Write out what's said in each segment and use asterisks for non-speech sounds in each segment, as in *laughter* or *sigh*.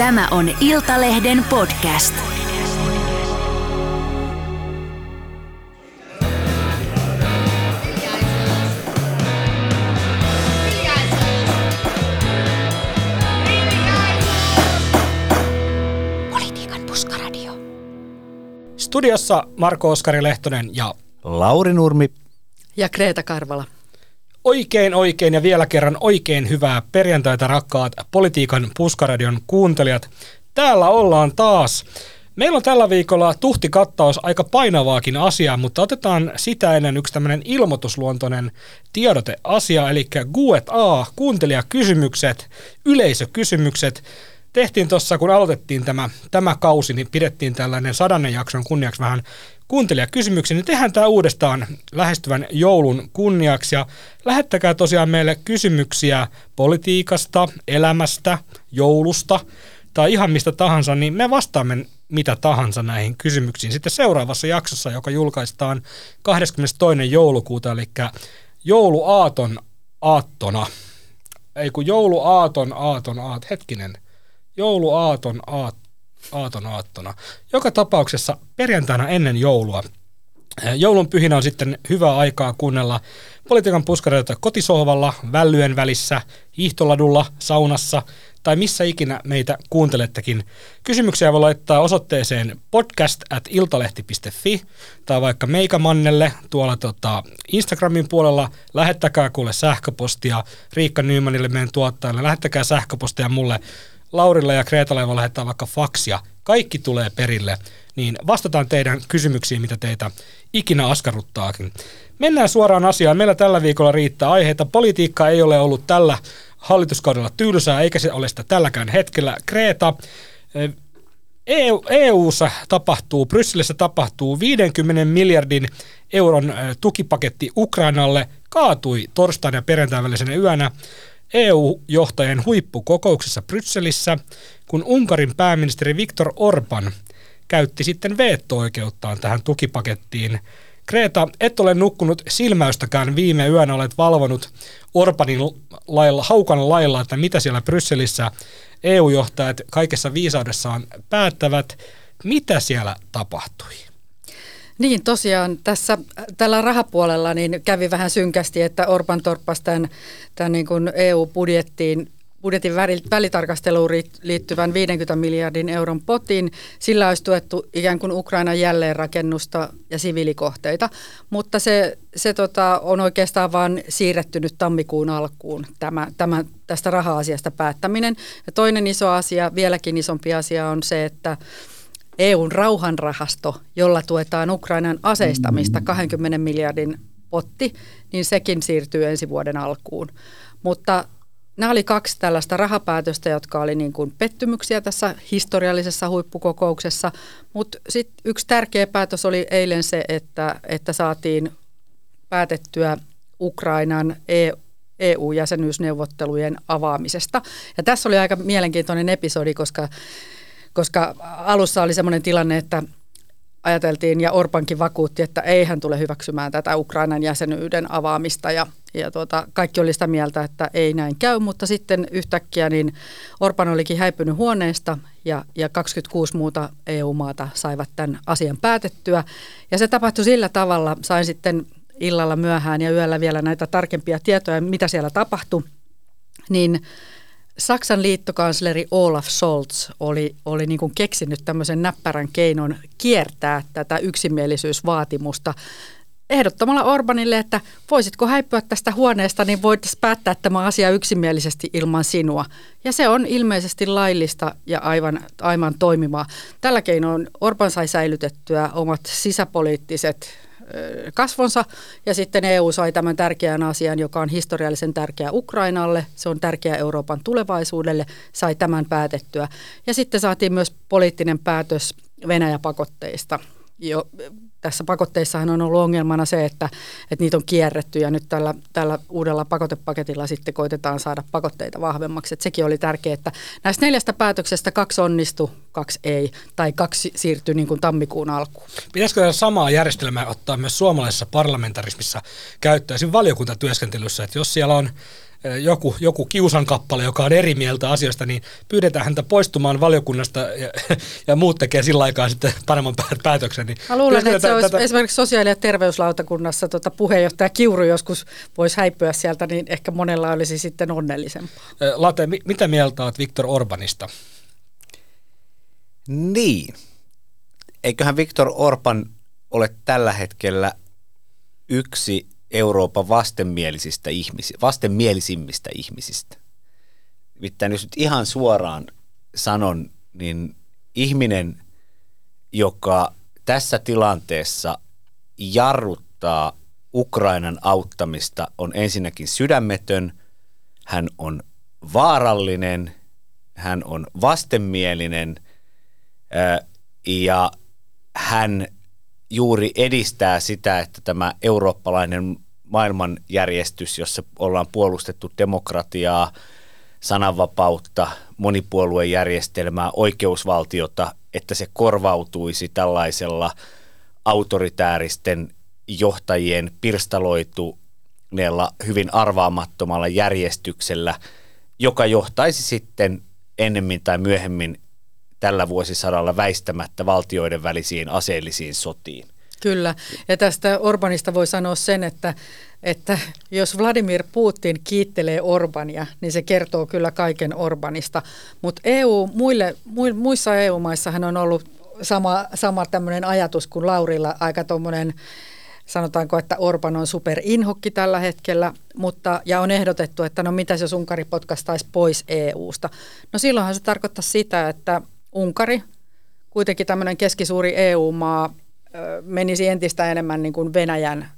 Tämä on Iltalehden podcast. Politiikan puskaradio. Studiossa Marko Oskari Lehtonen ja Lauri Nurmi. Ja Kreta Karvala. Oikein oikein ja vielä kerran oikein hyvää perjantaita rakkaat Politiikan puskaradion kuuntelijat. Täällä ollaan taas. Meillä on tällä viikolla tuhti kattaus aika painavaakin asiaa, mutta otetaan sitä ennen yksi tämmöinen ilmoitusluontoinen tiedoteasia, eli Q&A, kuuntelijakysymykset, yleisökysymykset. Tehtiin tuossa, kun aloitettiin tämä, tämä kausi, niin pidettiin tällainen sadannen jakson kunniaksi vähän kuuntelijakysymyksiä, niin tehdään tämä uudestaan lähestyvän joulun kunniaksi ja lähettäkää tosiaan meille kysymyksiä politiikasta, elämästä, joulusta tai ihan mistä tahansa, niin me vastaamme mitä tahansa näihin kysymyksiin sitten seuraavassa jaksossa, joka julkaistaan 22. joulukuuta, eli jouluaaton aattona. Ei kun jouluaaton aaton aat, hetkinen, jouluaaton aat, aaton aattona. Joka tapauksessa perjantaina ennen joulua. Joulun pyhinä on sitten hyvää aikaa kuunnella politiikan puskareita kotisohvalla, vällyen välissä, hiihtoladulla, saunassa tai missä ikinä meitä kuuntelettekin. Kysymyksiä voi laittaa osoitteeseen podcast at iltalehti.fi tai vaikka Meikamannelle tuolla tota Instagramin puolella. Lähettäkää kuule sähköpostia Riikka Nymanille meidän tuottajalle. Lähettäkää sähköpostia mulle Laurille ja Kreetalle voi lähettää vaikka faksia. Kaikki tulee perille, niin vastataan teidän kysymyksiin, mitä teitä ikinä askarruttaakin. Mennään suoraan asiaan. Meillä tällä viikolla riittää aiheita. Politiikka ei ole ollut tällä hallituskaudella tylsää, eikä se ole sitä tälläkään hetkellä. Kreeta, EU, EUssa tapahtuu, Brysselissä tapahtuu 50 miljardin euron tukipaketti Ukrainalle, kaatui torstaina ja perjantain välisenä yönä. EU-johtajien huippukokouksessa Brysselissä, kun Unkarin pääministeri Viktor Orban käytti sitten veto-oikeuttaan tähän tukipakettiin. Kreta, et ole nukkunut silmäystäkään viime yönä, olet valvonut Orbanin lailla, haukan lailla, että mitä siellä Brysselissä EU-johtajat kaikessa viisaudessaan päättävät. Mitä siellä tapahtui? Niin tosiaan tässä tällä rahapuolella niin kävi vähän synkästi, että Orban torppasi tämän, tämän niin kuin EU-budjettiin budjetin välitarkasteluun liittyvän 50 miljardin euron potin. Sillä olisi tuettu ikään kuin Ukrainan jälleenrakennusta ja siviilikohteita, mutta se, se tota, on oikeastaan vain siirretty nyt tammikuun alkuun tämä, tämä, tästä raha-asiasta päättäminen. Ja toinen iso asia, vieläkin isompi asia on se, että EUn rauhanrahasto, jolla tuetaan Ukrainan aseistamista 20 miljardin potti, niin sekin siirtyy ensi vuoden alkuun. Mutta nämä oli kaksi tällaista rahapäätöstä, jotka oli niin kuin pettymyksiä tässä historiallisessa huippukokouksessa, mutta sitten yksi tärkeä päätös oli eilen se, että, että saatiin päätettyä Ukrainan EU EU-jäsenyysneuvottelujen avaamisesta. Ja tässä oli aika mielenkiintoinen episodi, koska koska alussa oli sellainen tilanne, että ajateltiin ja Orpankin vakuutti, että ei hän tule hyväksymään tätä Ukrainan jäsenyyden avaamista. Ja, ja tuota, kaikki oli sitä mieltä, että ei näin käy, mutta sitten yhtäkkiä niin Orpan olikin häipynyt huoneesta ja, ja 26 muuta EU-maata saivat tämän asian päätettyä. Ja se tapahtui sillä tavalla, sain sitten illalla myöhään ja yöllä vielä näitä tarkempia tietoja, mitä siellä tapahtui, niin Saksan liittokansleri Olaf Scholz oli, oli niin kuin keksinyt tämmöisen näppärän keinon kiertää tätä yksimielisyysvaatimusta ehdottomalla Orbanille, että voisitko häipyä tästä huoneesta, niin voitaisiin päättää tämä asia yksimielisesti ilman sinua. Ja se on ilmeisesti laillista ja aivan, aivan toimivaa. Tällä keinoin Orban sai säilytettyä omat sisäpoliittiset kasvonsa. Ja sitten EU sai tämän tärkeän asian, joka on historiallisen tärkeä Ukrainalle, se on tärkeä Euroopan tulevaisuudelle, sai tämän päätettyä. Ja sitten saatiin myös poliittinen päätös Venäjä-pakotteista. Jo, tässä pakotteissahan on ollut ongelmana se, että, että niitä on kierretty ja nyt tällä, tällä uudella pakotepaketilla sitten koitetaan saada pakotteita vahvemmaksi. Että sekin oli tärkeää, että näistä neljästä päätöksestä kaksi onnistu, kaksi ei, tai kaksi siirtyi niin kuin tammikuun alkuun. Pitäisikö samaa järjestelmää ottaa myös suomalaisessa parlamentarismissa käyttöön, valiokuntatyöskentelyssä, että jos siellä on joku, joku kiusankappale, joka on eri mieltä asioista, niin pyydetään häntä poistumaan valiokunnasta ja, *laughs* ja muut tekee sillä aikaa sitten paremman päätöksen. Niin Mä luulen, että se olisi tätä... esimerkiksi sosiaali- ja terveyslautakunnassa tota puheenjohtaja Kiuru joskus voisi häipyä sieltä, niin ehkä monella olisi sitten onnellisempaa. Late, mitä mieltä olet Viktor Orbanista? Niin. Eiköhän Viktor Orban ole tällä hetkellä yksi Euroopan vastenmielisistä ihmisi, vastenmielisimmistä ihmisistä. Nimittäin jos nyt ihan suoraan sanon, niin ihminen, joka tässä tilanteessa jarruttaa Ukrainan auttamista, on ensinnäkin sydämetön, hän on vaarallinen, hän on vastenmielinen ja hän juuri edistää sitä, että tämä eurooppalainen maailmanjärjestys, jossa ollaan puolustettu demokratiaa, sananvapautta, monipuoluejärjestelmää, oikeusvaltiota, että se korvautuisi tällaisella autoritääristen johtajien pirstaloituneella hyvin arvaamattomalla järjestyksellä, joka johtaisi sitten ennemmin tai myöhemmin tällä vuosisadalla väistämättä valtioiden välisiin aseellisiin sotiin. Kyllä, ja tästä Orbanista voi sanoa sen, että, että jos Vladimir Putin kiittelee Orbania, niin se kertoo kyllä kaiken Orbanista. Mutta EU, muille, muissa EU-maissahan on ollut sama, sama tämmöinen ajatus kuin Laurilla, aika tuommoinen sanotaanko, että Orban on superinhokki tällä hetkellä, mutta, ja on ehdotettu, että no mitä jos Unkari potkastaisi pois EU-sta. No silloinhan se tarkoittaa sitä, että Unkari, kuitenkin tämmöinen keskisuuri EU-maa, menisi entistä enemmän niin kuin Venäjän,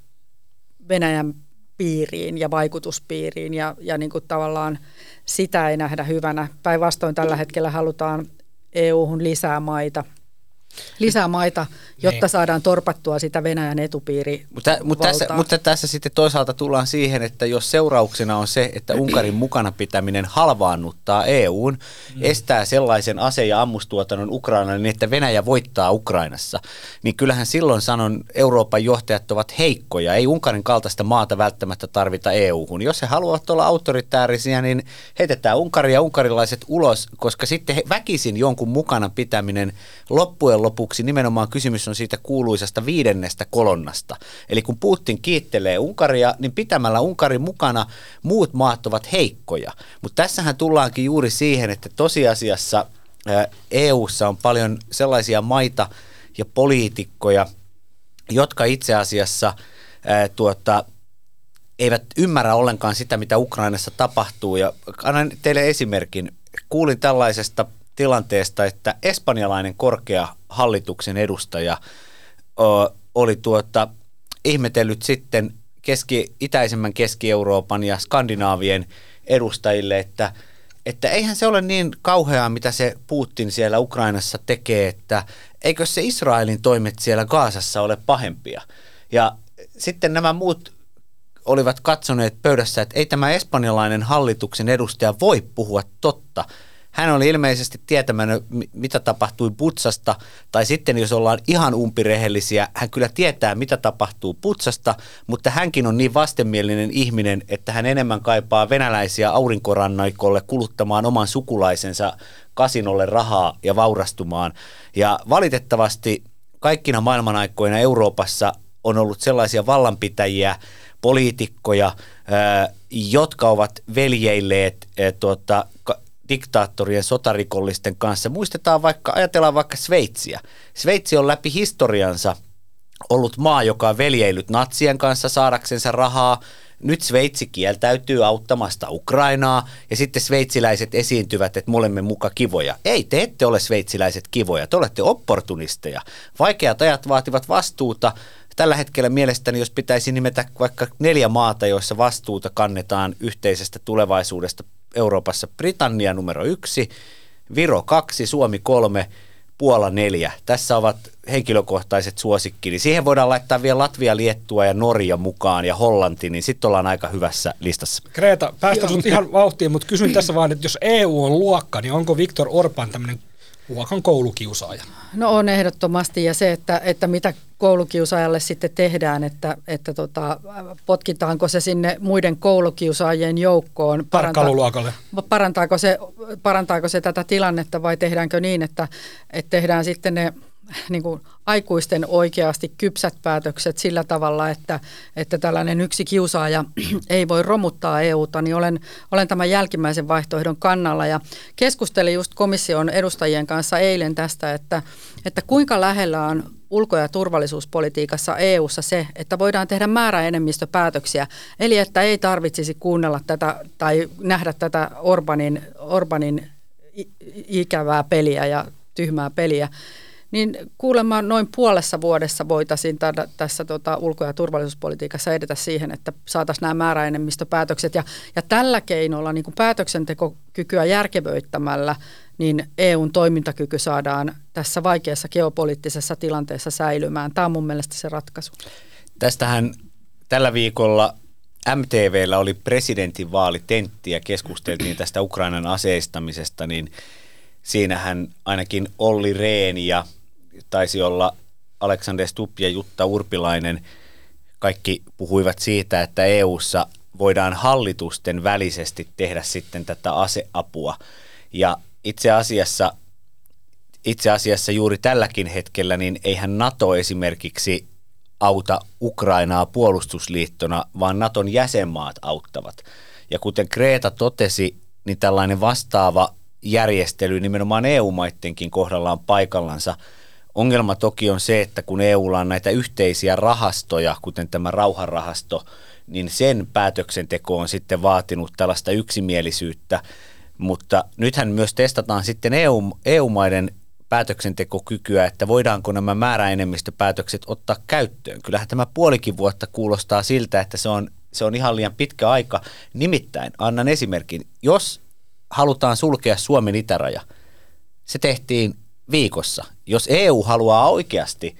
Venäjän piiriin ja vaikutuspiiriin ja, ja niin kuin tavallaan sitä ei nähdä hyvänä. Päinvastoin tällä hetkellä halutaan EU-hun lisää maita – lisää maita, jotta niin. saadaan torpattua sitä Venäjän etupiiri. Mutta, mutta, tässä, mutta tässä sitten toisaalta tullaan siihen, että jos seurauksena on se, että Unkarin mukana pitäminen halvaannuttaa EUn, mm. estää sellaisen ase- ja ammustuotannon Ukrainalle niin, että Venäjä voittaa Ukrainassa, niin kyllähän silloin sanon Euroopan johtajat ovat heikkoja. Ei Unkarin kaltaista maata välttämättä tarvita EUhun. Jos he haluavat olla autoritäärisiä, niin heitetään Unkari ja unkarilaiset ulos, koska sitten he, väkisin jonkun mukana pitäminen loppujen lopuksi nimenomaan kysymys on siitä kuuluisasta viidennestä kolonnasta. Eli kun Putin kiittelee Unkaria, niin pitämällä Unkarin mukana muut maat ovat heikkoja. Mutta tässähän tullaankin juuri siihen, että tosiasiassa EU:ssa on paljon sellaisia maita ja poliitikkoja, jotka itse asiassa ää, tuota, eivät ymmärrä ollenkaan sitä, mitä Ukrainassa tapahtuu. Ja annan teille esimerkin. Kuulin tällaisesta tilanteesta, että espanjalainen korkea hallituksen edustaja oli tuota, ihmetellyt sitten keski, itäisemmän Keski-Euroopan ja Skandinaavien edustajille, että, että eihän se ole niin kauheaa, mitä se Putin siellä Ukrainassa tekee, että eikö se Israelin toimet siellä Gaasassa ole pahempia. Ja sitten nämä muut olivat katsoneet pöydässä, että ei tämä espanjalainen hallituksen edustaja voi puhua totta – hän oli ilmeisesti tietämään, mitä tapahtui Putsasta, tai sitten jos ollaan ihan umpirehellisiä, hän kyllä tietää, mitä tapahtuu Putsasta, mutta hänkin on niin vastenmielinen ihminen, että hän enemmän kaipaa venäläisiä aurinkorannaikolle kuluttamaan oman sukulaisensa kasinolle rahaa ja vaurastumaan. Ja valitettavasti kaikkina maailmanaikoina Euroopassa on ollut sellaisia vallanpitäjiä, poliitikkoja, jotka ovat veljeilleet tuota, diktaattorien sotarikollisten kanssa. Muistetaan vaikka, ajatellaan vaikka Sveitsiä. Sveitsi on läpi historiansa ollut maa, joka on veljeillyt natsien kanssa saadaksensa rahaa. Nyt Sveitsi kieltäytyy auttamasta Ukrainaa ja sitten sveitsiläiset esiintyvät, että me olemme muka kivoja. Ei, te ette ole sveitsiläiset kivoja, te olette opportunisteja. Vaikeat ajat vaativat vastuuta. Tällä hetkellä mielestäni, jos pitäisi nimetä vaikka neljä maata, joissa vastuuta kannetaan yhteisestä tulevaisuudesta Euroopassa Britannia numero yksi, Viro kaksi, Suomi kolme, Puola neljä. Tässä ovat henkilökohtaiset suosikkini. Siihen voidaan laittaa vielä Latvia, Liettua ja Norja mukaan ja Hollanti, niin sitten ollaan aika hyvässä listassa. Kreta, päästään sinut ihan vauhtiin, mutta kysyn tässä vaan, että jos EU on luokka, niin onko Viktor Orban tämmöinen luokan koulukiusaaja. No on ehdottomasti ja se, että, että mitä koulukiusaajalle sitten tehdään, että, että tota, potkitaanko se sinne muiden koulukiusaajien joukkoon. Tarkkailuluokalle. Parantaako se, parantaako se tätä tilannetta vai tehdäänkö niin, että, että tehdään sitten ne *laughs* niin kuin aikuisten oikeasti kypsät päätökset sillä tavalla, että, että tällainen yksi kiusaaja *clears throat* ei voi romuttaa EUta, niin olen, olen tämän jälkimmäisen vaihtoehdon kannalla. Ja keskustelin just komission edustajien kanssa eilen tästä, että, että kuinka lähellä on ulko- ja turvallisuuspolitiikassa EU:ssa se, että voidaan tehdä määräenemmistöpäätöksiä, eli että ei tarvitsisi kuunnella tätä tai nähdä tätä Orbanin, Orbanin ikävää peliä ja tyhmää peliä niin kuulemma noin puolessa vuodessa voitaisiin tada, tässä tota, ulko- ja turvallisuuspolitiikassa edetä siihen, että saataisiin nämä määräenemmistöpäätökset. Ja, ja tällä keinolla niin kuin päätöksentekokykyä järkevöittämällä, niin EUn toimintakyky saadaan tässä vaikeassa geopoliittisessa tilanteessa säilymään. Tämä on mun mielestä se ratkaisu. Tästähän tällä viikolla MTVllä oli presidentinvaalitentti ja keskusteltiin tästä Ukrainan aseistamisesta, niin siinähän ainakin Olli Rehn ja taisi olla Alexander Stubb ja Jutta Urpilainen, kaikki puhuivat siitä, että EU:ssa voidaan hallitusten välisesti tehdä sitten tätä aseapua. Ja itse asiassa, itse asiassa juuri tälläkin hetkellä, niin eihän NATO esimerkiksi auta Ukrainaa puolustusliittona, vaan Naton jäsenmaat auttavat. Ja kuten Kreta totesi, niin tällainen vastaava järjestely nimenomaan EU-maittenkin kohdalla on paikallansa – Ongelma toki on se, että kun EUlla on näitä yhteisiä rahastoja, kuten tämä rauhanrahasto, niin sen päätöksenteko on sitten vaatinut tällaista yksimielisyyttä, mutta nythän myös testataan sitten EU, EU-maiden päätöksentekokykyä, että voidaanko nämä määräenemmistöpäätökset ottaa käyttöön. Kyllähän tämä puolikin vuotta kuulostaa siltä, että se on, se on ihan liian pitkä aika. Nimittäin, annan esimerkin, jos halutaan sulkea Suomen itäraja, se tehtiin viikossa. Jos EU haluaa oikeasti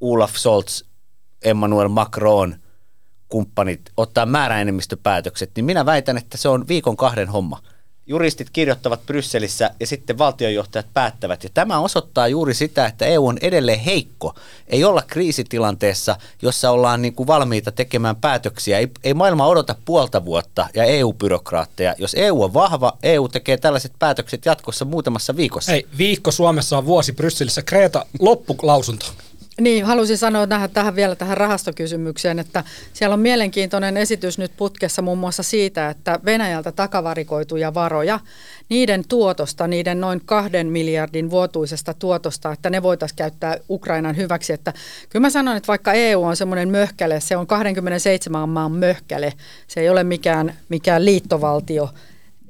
Olaf Scholz, Emmanuel Macron, kumppanit ottaa määräenemmistöpäätökset, niin minä väitän, että se on viikon kahden homma – juristit kirjoittavat Brysselissä ja sitten valtionjohtajat päättävät. Ja tämä osoittaa juuri sitä, että EU on edelleen heikko. Ei olla kriisitilanteessa, jossa ollaan niin kuin valmiita tekemään päätöksiä. Ei, ei maailma odota puolta vuotta ja EU-byrokraatteja. Jos EU on vahva, EU tekee tällaiset päätökset jatkossa muutamassa viikossa. Ei, viikko Suomessa on vuosi Brysselissä. Kreeta, loppulausunto. Niin, halusin sanoa tähän, tähän vielä tähän rahastokysymykseen, että siellä on mielenkiintoinen esitys nyt putkessa muun muassa siitä, että Venäjältä takavarikoituja varoja, niiden tuotosta, niiden noin kahden miljardin vuotuisesta tuotosta, että ne voitaisiin käyttää Ukrainan hyväksi. Että kyllä mä sanon, että vaikka EU on semmoinen möhkäle, se on 27 maan möhkäle, se ei ole mikään, mikään liittovaltio,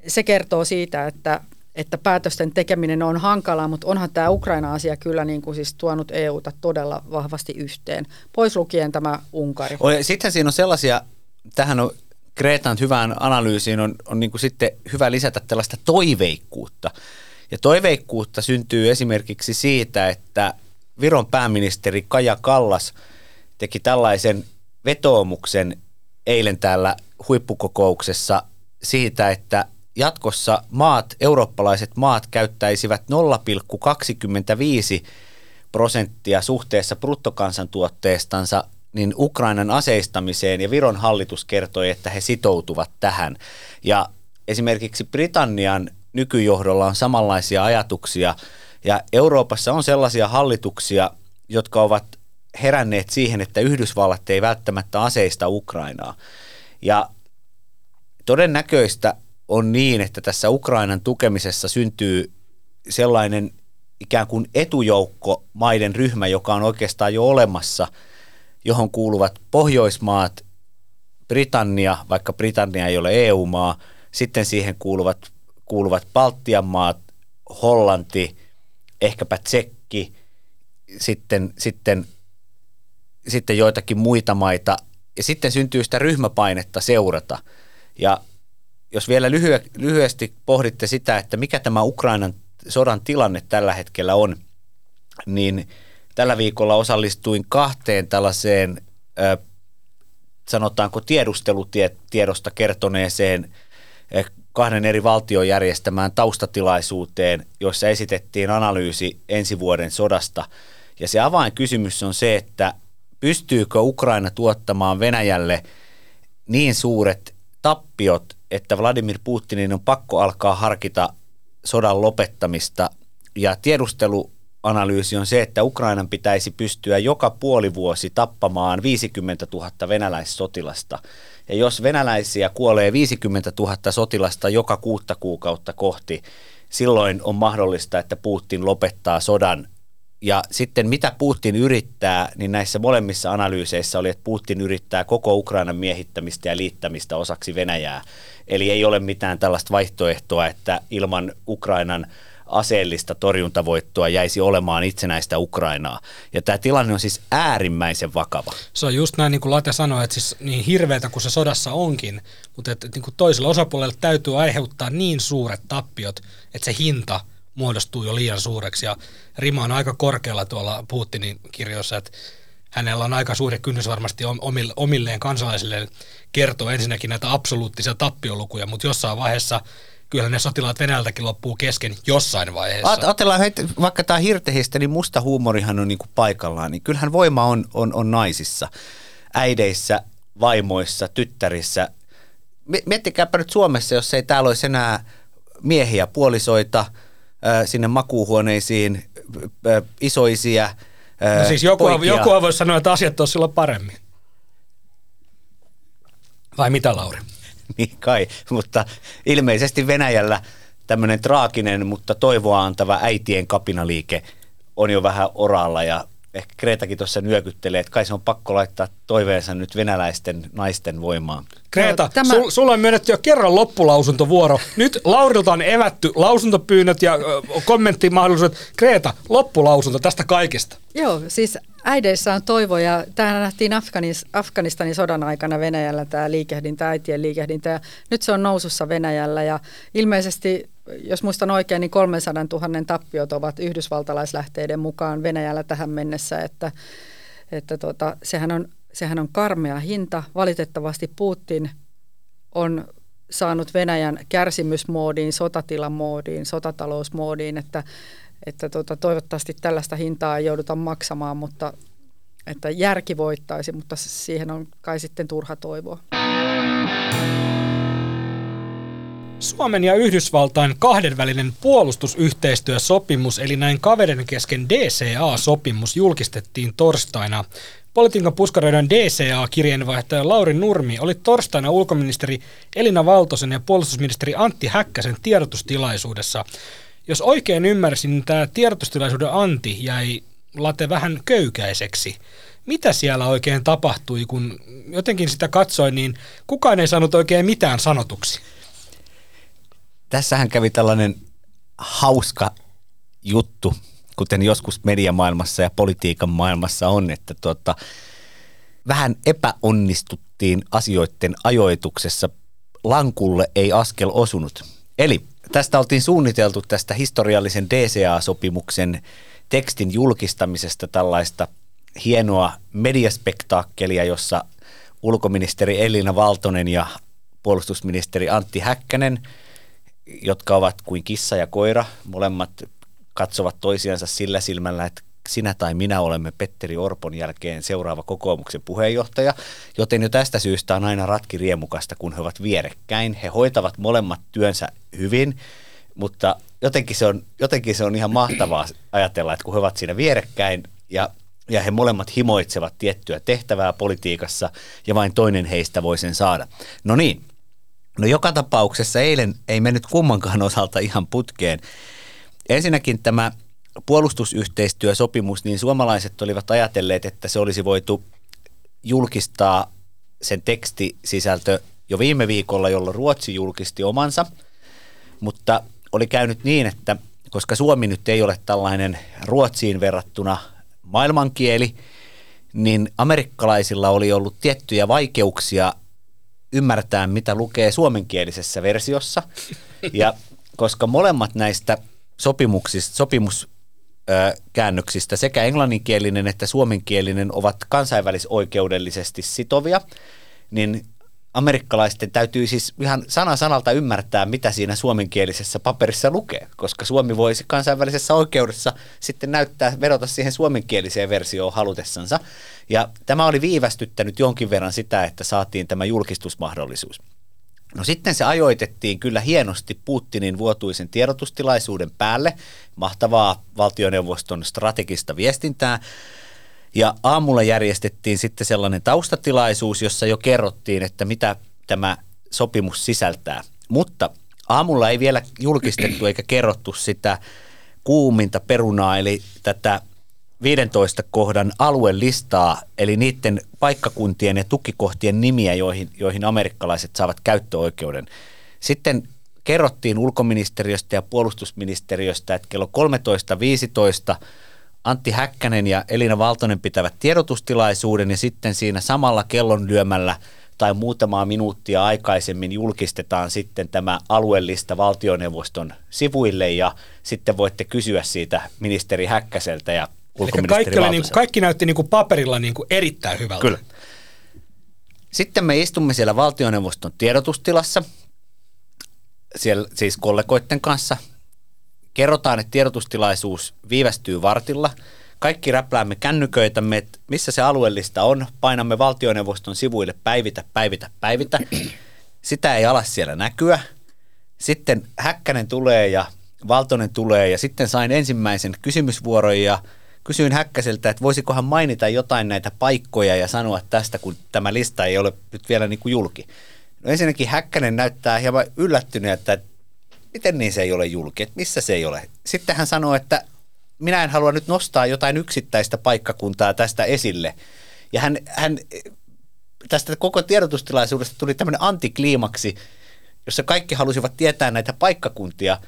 se kertoo siitä, että että päätösten tekeminen on hankalaa, mutta onhan tämä Ukraina-asia kyllä niin kuin siis tuonut EUta todella vahvasti yhteen, pois lukien tämä Unkari. Sitten siinä on sellaisia, tähän on Kreetan hyvään analyysiin on, on niin kuin sitten hyvä lisätä tällaista toiveikkuutta. Ja toiveikkuutta syntyy esimerkiksi siitä, että Viron pääministeri Kaja Kallas teki tällaisen vetoomuksen eilen täällä huippukokouksessa siitä, että jatkossa maat, eurooppalaiset maat käyttäisivät 0,25 prosenttia suhteessa bruttokansantuotteestansa niin Ukrainan aseistamiseen ja Viron hallitus kertoi, että he sitoutuvat tähän. Ja esimerkiksi Britannian nykyjohdolla on samanlaisia ajatuksia ja Euroopassa on sellaisia hallituksia, jotka ovat heränneet siihen, että Yhdysvallat ei välttämättä aseista Ukrainaa. Ja todennäköistä on niin, että tässä Ukrainan tukemisessa syntyy sellainen ikään kuin etujoukko maiden ryhmä, joka on oikeastaan jo olemassa, johon kuuluvat Pohjoismaat, Britannia, vaikka Britannia ei ole EU-maa, sitten siihen kuuluvat, kuuluvat Baltian maat, Hollanti, ehkäpä Tsekki, sitten, sitten, sitten joitakin muita maita, ja sitten syntyy sitä ryhmäpainetta seurata. Ja jos vielä lyhy- lyhyesti pohditte sitä, että mikä tämä Ukrainan sodan tilanne tällä hetkellä on, niin tällä viikolla osallistuin kahteen tällaiseen, sanotaanko tiedustelutiedosta kertoneeseen kahden eri valtion järjestämään taustatilaisuuteen, jossa esitettiin analyysi ensi vuoden sodasta. Ja se avainkysymys on se, että pystyykö Ukraina tuottamaan Venäjälle niin suuret tappiot, että Vladimir Putinin on pakko alkaa harkita sodan lopettamista. Ja tiedusteluanalyysi on se, että Ukrainan pitäisi pystyä joka puoli vuosi tappamaan 50 000 venäläissotilasta. Ja jos venäläisiä kuolee 50 000 sotilasta joka kuutta kuukautta kohti, silloin on mahdollista, että Putin lopettaa sodan ja sitten mitä Putin yrittää, niin näissä molemmissa analyyseissä oli, että Putin yrittää koko Ukrainan miehittämistä ja liittämistä osaksi Venäjää. Eli ei ole mitään tällaista vaihtoehtoa, että ilman Ukrainan aseellista torjuntavoittoa jäisi olemaan itsenäistä Ukrainaa. Ja tämä tilanne on siis äärimmäisen vakava. Se on just näin, niin kuin Late sanoi, että siis niin hirveätä kuin se sodassa onkin, mutta että, niin kuin toisella osapuolella täytyy aiheuttaa niin suuret tappiot, että se hinta muodostuu jo liian suureksi. Ja rima on aika korkealla tuolla Putinin kirjoissa, että hänellä on aika suuri kynnys varmasti omilleen kansalaisille kertoa ensinnäkin näitä absoluuttisia tappiolukuja, mutta jossain vaiheessa kyllä ne sotilaat Venäjältäkin loppuu kesken jossain vaiheessa. Ajatellaan, että vaikka tämä hirtehistä, niin musta huumorihan on niinku paikallaan, niin kyllähän voima on, on, on naisissa, äideissä, vaimoissa, tyttärissä. Miettikääpä nyt Suomessa, jos ei täällä olisi enää miehiä, puolisoita, sinne makuuhuoneisiin, isoisia, no siis joku, joku voisi sanoa, että asiat olisi silloin paremmin. Vai mitä, Lauri? *laughs* niin kai, mutta ilmeisesti Venäjällä tämmöinen traaginen, mutta toivoa antava äitien kapinaliike on jo vähän oralla ja ehkä Kreetakin tuossa nyökyttelee, että kai se on pakko laittaa toiveensa nyt venäläisten naisten voimaan. Kreeta, Tämä... sul, sulla on myönnetty jo kerran loppulausuntovuoro. Nyt Laurilta on evätty lausuntopyynnöt ja kommenttimahdollisuudet. Kreeta, loppulausunto tästä kaikesta. Joo, siis äideissä on toivo ja tämä nähtiin Afganis, Afganistanin sodan aikana Venäjällä tämä liikehdintä, äitien liikehdintä ja nyt se on nousussa Venäjällä ja ilmeisesti jos muistan oikein, niin 300 000 tappiot ovat yhdysvaltalaislähteiden mukaan Venäjällä tähän mennessä, että, että tota, sehän, on, sehän on karmea hinta. Valitettavasti Putin on saanut Venäjän kärsimysmoodiin, sotatilamoodiin, sotatalousmoodiin, että, että tota, toivottavasti tällaista hintaa ei jouduta maksamaan, mutta että järki voittaisi, mutta siihen on kai sitten turha toivoa. Suomen ja Yhdysvaltain kahdenvälinen puolustusyhteistyösopimus, eli näin kaverin kesken DCA-sopimus, julkistettiin torstaina. Politiikan puskaroidaan DCA-kirjeenvaihtaja Lauri Nurmi oli torstaina ulkoministeri Elina Valtosen ja puolustusministeri Antti Häkkäsen tiedotustilaisuudessa. Jos oikein ymmärsin, niin tämä tiedotustilaisuuden anti jäi late vähän köykäiseksi. Mitä siellä oikein tapahtui, kun jotenkin sitä katsoin, niin kukaan ei saanut oikein mitään sanotuksi? Tässähän kävi tällainen hauska juttu, kuten joskus mediamaailmassa ja politiikan maailmassa on, että tuota, vähän epäonnistuttiin asioiden ajoituksessa. Lankulle ei askel osunut. Eli tästä oltiin suunniteltu tästä historiallisen DCA-sopimuksen tekstin julkistamisesta tällaista hienoa mediaspektaakkelia, jossa ulkoministeri Elina Valtonen ja puolustusministeri Antti Häkkänen – jotka ovat kuin kissa ja koira. Molemmat katsovat toisiansa sillä silmällä, että sinä tai minä olemme Petteri Orpon jälkeen seuraava kokoomuksen puheenjohtaja, joten jo tästä syystä on aina ratki riemukasta, kun he ovat vierekkäin. He hoitavat molemmat työnsä hyvin, mutta jotenkin se on, jotenkin se on ihan mahtavaa ajatella, että kun he ovat siinä vierekkäin ja ja he molemmat himoitsevat tiettyä tehtävää politiikassa ja vain toinen heistä voi sen saada. No niin, No joka tapauksessa eilen ei mennyt kummankaan osalta ihan putkeen. Ensinnäkin tämä puolustusyhteistyösopimus, niin suomalaiset olivat ajatelleet, että se olisi voitu julkistaa sen tekstisisältö jo viime viikolla, jolloin Ruotsi julkisti omansa, mutta oli käynyt niin, että koska Suomi nyt ei ole tällainen Ruotsiin verrattuna maailmankieli, niin amerikkalaisilla oli ollut tiettyjä vaikeuksia ymmärtää, mitä lukee suomenkielisessä versiossa. Ja koska molemmat näistä sopimuksista, sopimuskäännöksistä, sekä englanninkielinen että suomenkielinen, ovat kansainvälisoikeudellisesti sitovia, niin amerikkalaisten täytyy siis ihan sana sanalta ymmärtää, mitä siinä suomenkielisessä paperissa lukee, koska Suomi voisi kansainvälisessä oikeudessa sitten näyttää, vedota siihen suomenkieliseen versioon halutessansa. Ja tämä oli viivästyttänyt jonkin verran sitä, että saatiin tämä julkistusmahdollisuus. No sitten se ajoitettiin kyllä hienosti Putinin vuotuisen tiedotustilaisuuden päälle, mahtavaa valtioneuvoston strategista viestintää, ja aamulla järjestettiin sitten sellainen taustatilaisuus, jossa jo kerrottiin, että mitä tämä sopimus sisältää. Mutta aamulla ei vielä julkistettu eikä kerrottu sitä kuuminta perunaa, eli tätä 15 kohdan aluelistaa, eli niiden paikkakuntien ja tukikohtien nimiä, joihin, joihin amerikkalaiset saavat käyttöoikeuden. Sitten kerrottiin ulkoministeriöstä ja puolustusministeriöstä, että kello 13.15 Antti Häkkänen ja Elina Valtonen pitävät tiedotustilaisuuden ja sitten siinä samalla kellon lyömällä tai muutamaa minuuttia aikaisemmin julkistetaan sitten tämä alueellista valtioneuvoston sivuille ja sitten voitte kysyä siitä ministeri Häkkäseltä ja ulkoministeri kaikki, niin kuin, kaikki näytti niin kuin paperilla niin kuin erittäin hyvältä. Kyllä. Sitten me istumme siellä valtioneuvoston tiedotustilassa, siellä siis kollegoiden kanssa kerrotaan, että tiedotustilaisuus viivästyy vartilla. Kaikki räpläämme kännyköitämme, että missä se alueellista on. Painamme valtioneuvoston sivuille päivitä, päivitä, päivitä. Sitä ei alas siellä näkyä. Sitten Häkkänen tulee ja Valtonen tulee ja sitten sain ensimmäisen kysymysvuoron ja kysyin Häkkäseltä, että voisikohan mainita jotain näitä paikkoja ja sanoa tästä, kun tämä lista ei ole nyt vielä niin kuin julki. No ensinnäkin Häkkänen näyttää hieman yllättyneeltä, että miten niin se ei ole julki, että missä se ei ole. Sitten hän sanoi, että minä en halua nyt nostaa jotain yksittäistä paikkakuntaa tästä esille. Ja hän, hän tästä koko tiedotustilaisuudesta tuli tämmöinen antikliimaksi, jossa kaikki halusivat tietää näitä paikkakuntia,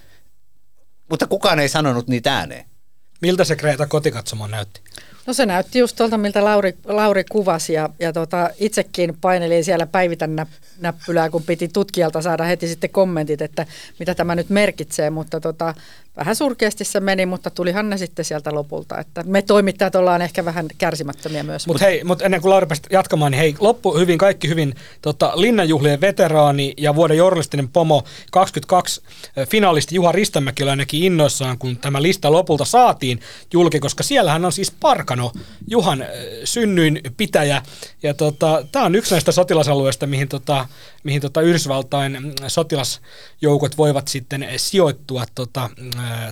mutta kukaan ei sanonut niitä ääneen. Miltä se Kreta kotikatsomo näytti? No se näytti just tuolta, miltä Lauri, Lauri kuvasi ja, ja tota, itsekin painelin siellä päivitän näppylää, kun piti tutkijalta saada heti sitten kommentit, että mitä tämä nyt merkitsee, mutta tota, vähän surkeasti se meni, mutta tulihan ne sitten sieltä lopulta. Että me toimittajat ollaan ehkä vähän kärsimättömiä myös. Mutta hei, mut ennen kuin päästä jatkamaan, niin hei, loppu hyvin, kaikki hyvin. Tota, Linnanjuhlien veteraani ja vuoden journalistinen pomo 22 finaalisti Juha Ristämäki oli ainakin innoissaan, kun tämä lista lopulta saatiin julki, koska siellähän on siis Parkano, Juhan synnyin pitäjä. Ja tota, tämä on yksi näistä sotilasalueista, mihin, tota, mihin tota Yhdysvaltain sotilasjoukot voivat sitten sijoittua tota,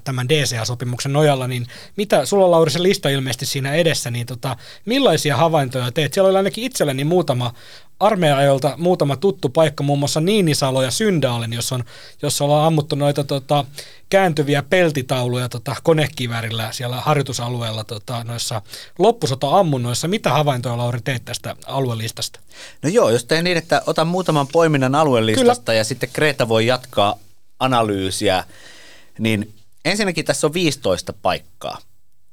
tämän DCA-sopimuksen nojalla, niin mitä, sulla on Lauri se lista ilmeisesti siinä edessä, niin tota, millaisia havaintoja teet? Siellä oli ainakin itselleni muutama armeijajolta muutama tuttu paikka, muun muassa Niinisalo ja Syndaalen, jossa, on, jossa ollaan ammuttu noita tota, kääntyviä peltitauluja tota, konekivärillä siellä harjoitusalueella tota, noissa loppusota-ammunnoissa. Mitä havaintoja, Lauri, teet tästä aluelistasta? No joo, jos teen niin, että otan muutaman poiminnan aluelistasta Kyllä. ja sitten Kreta voi jatkaa analyysiä niin ensinnäkin tässä on 15 paikkaa.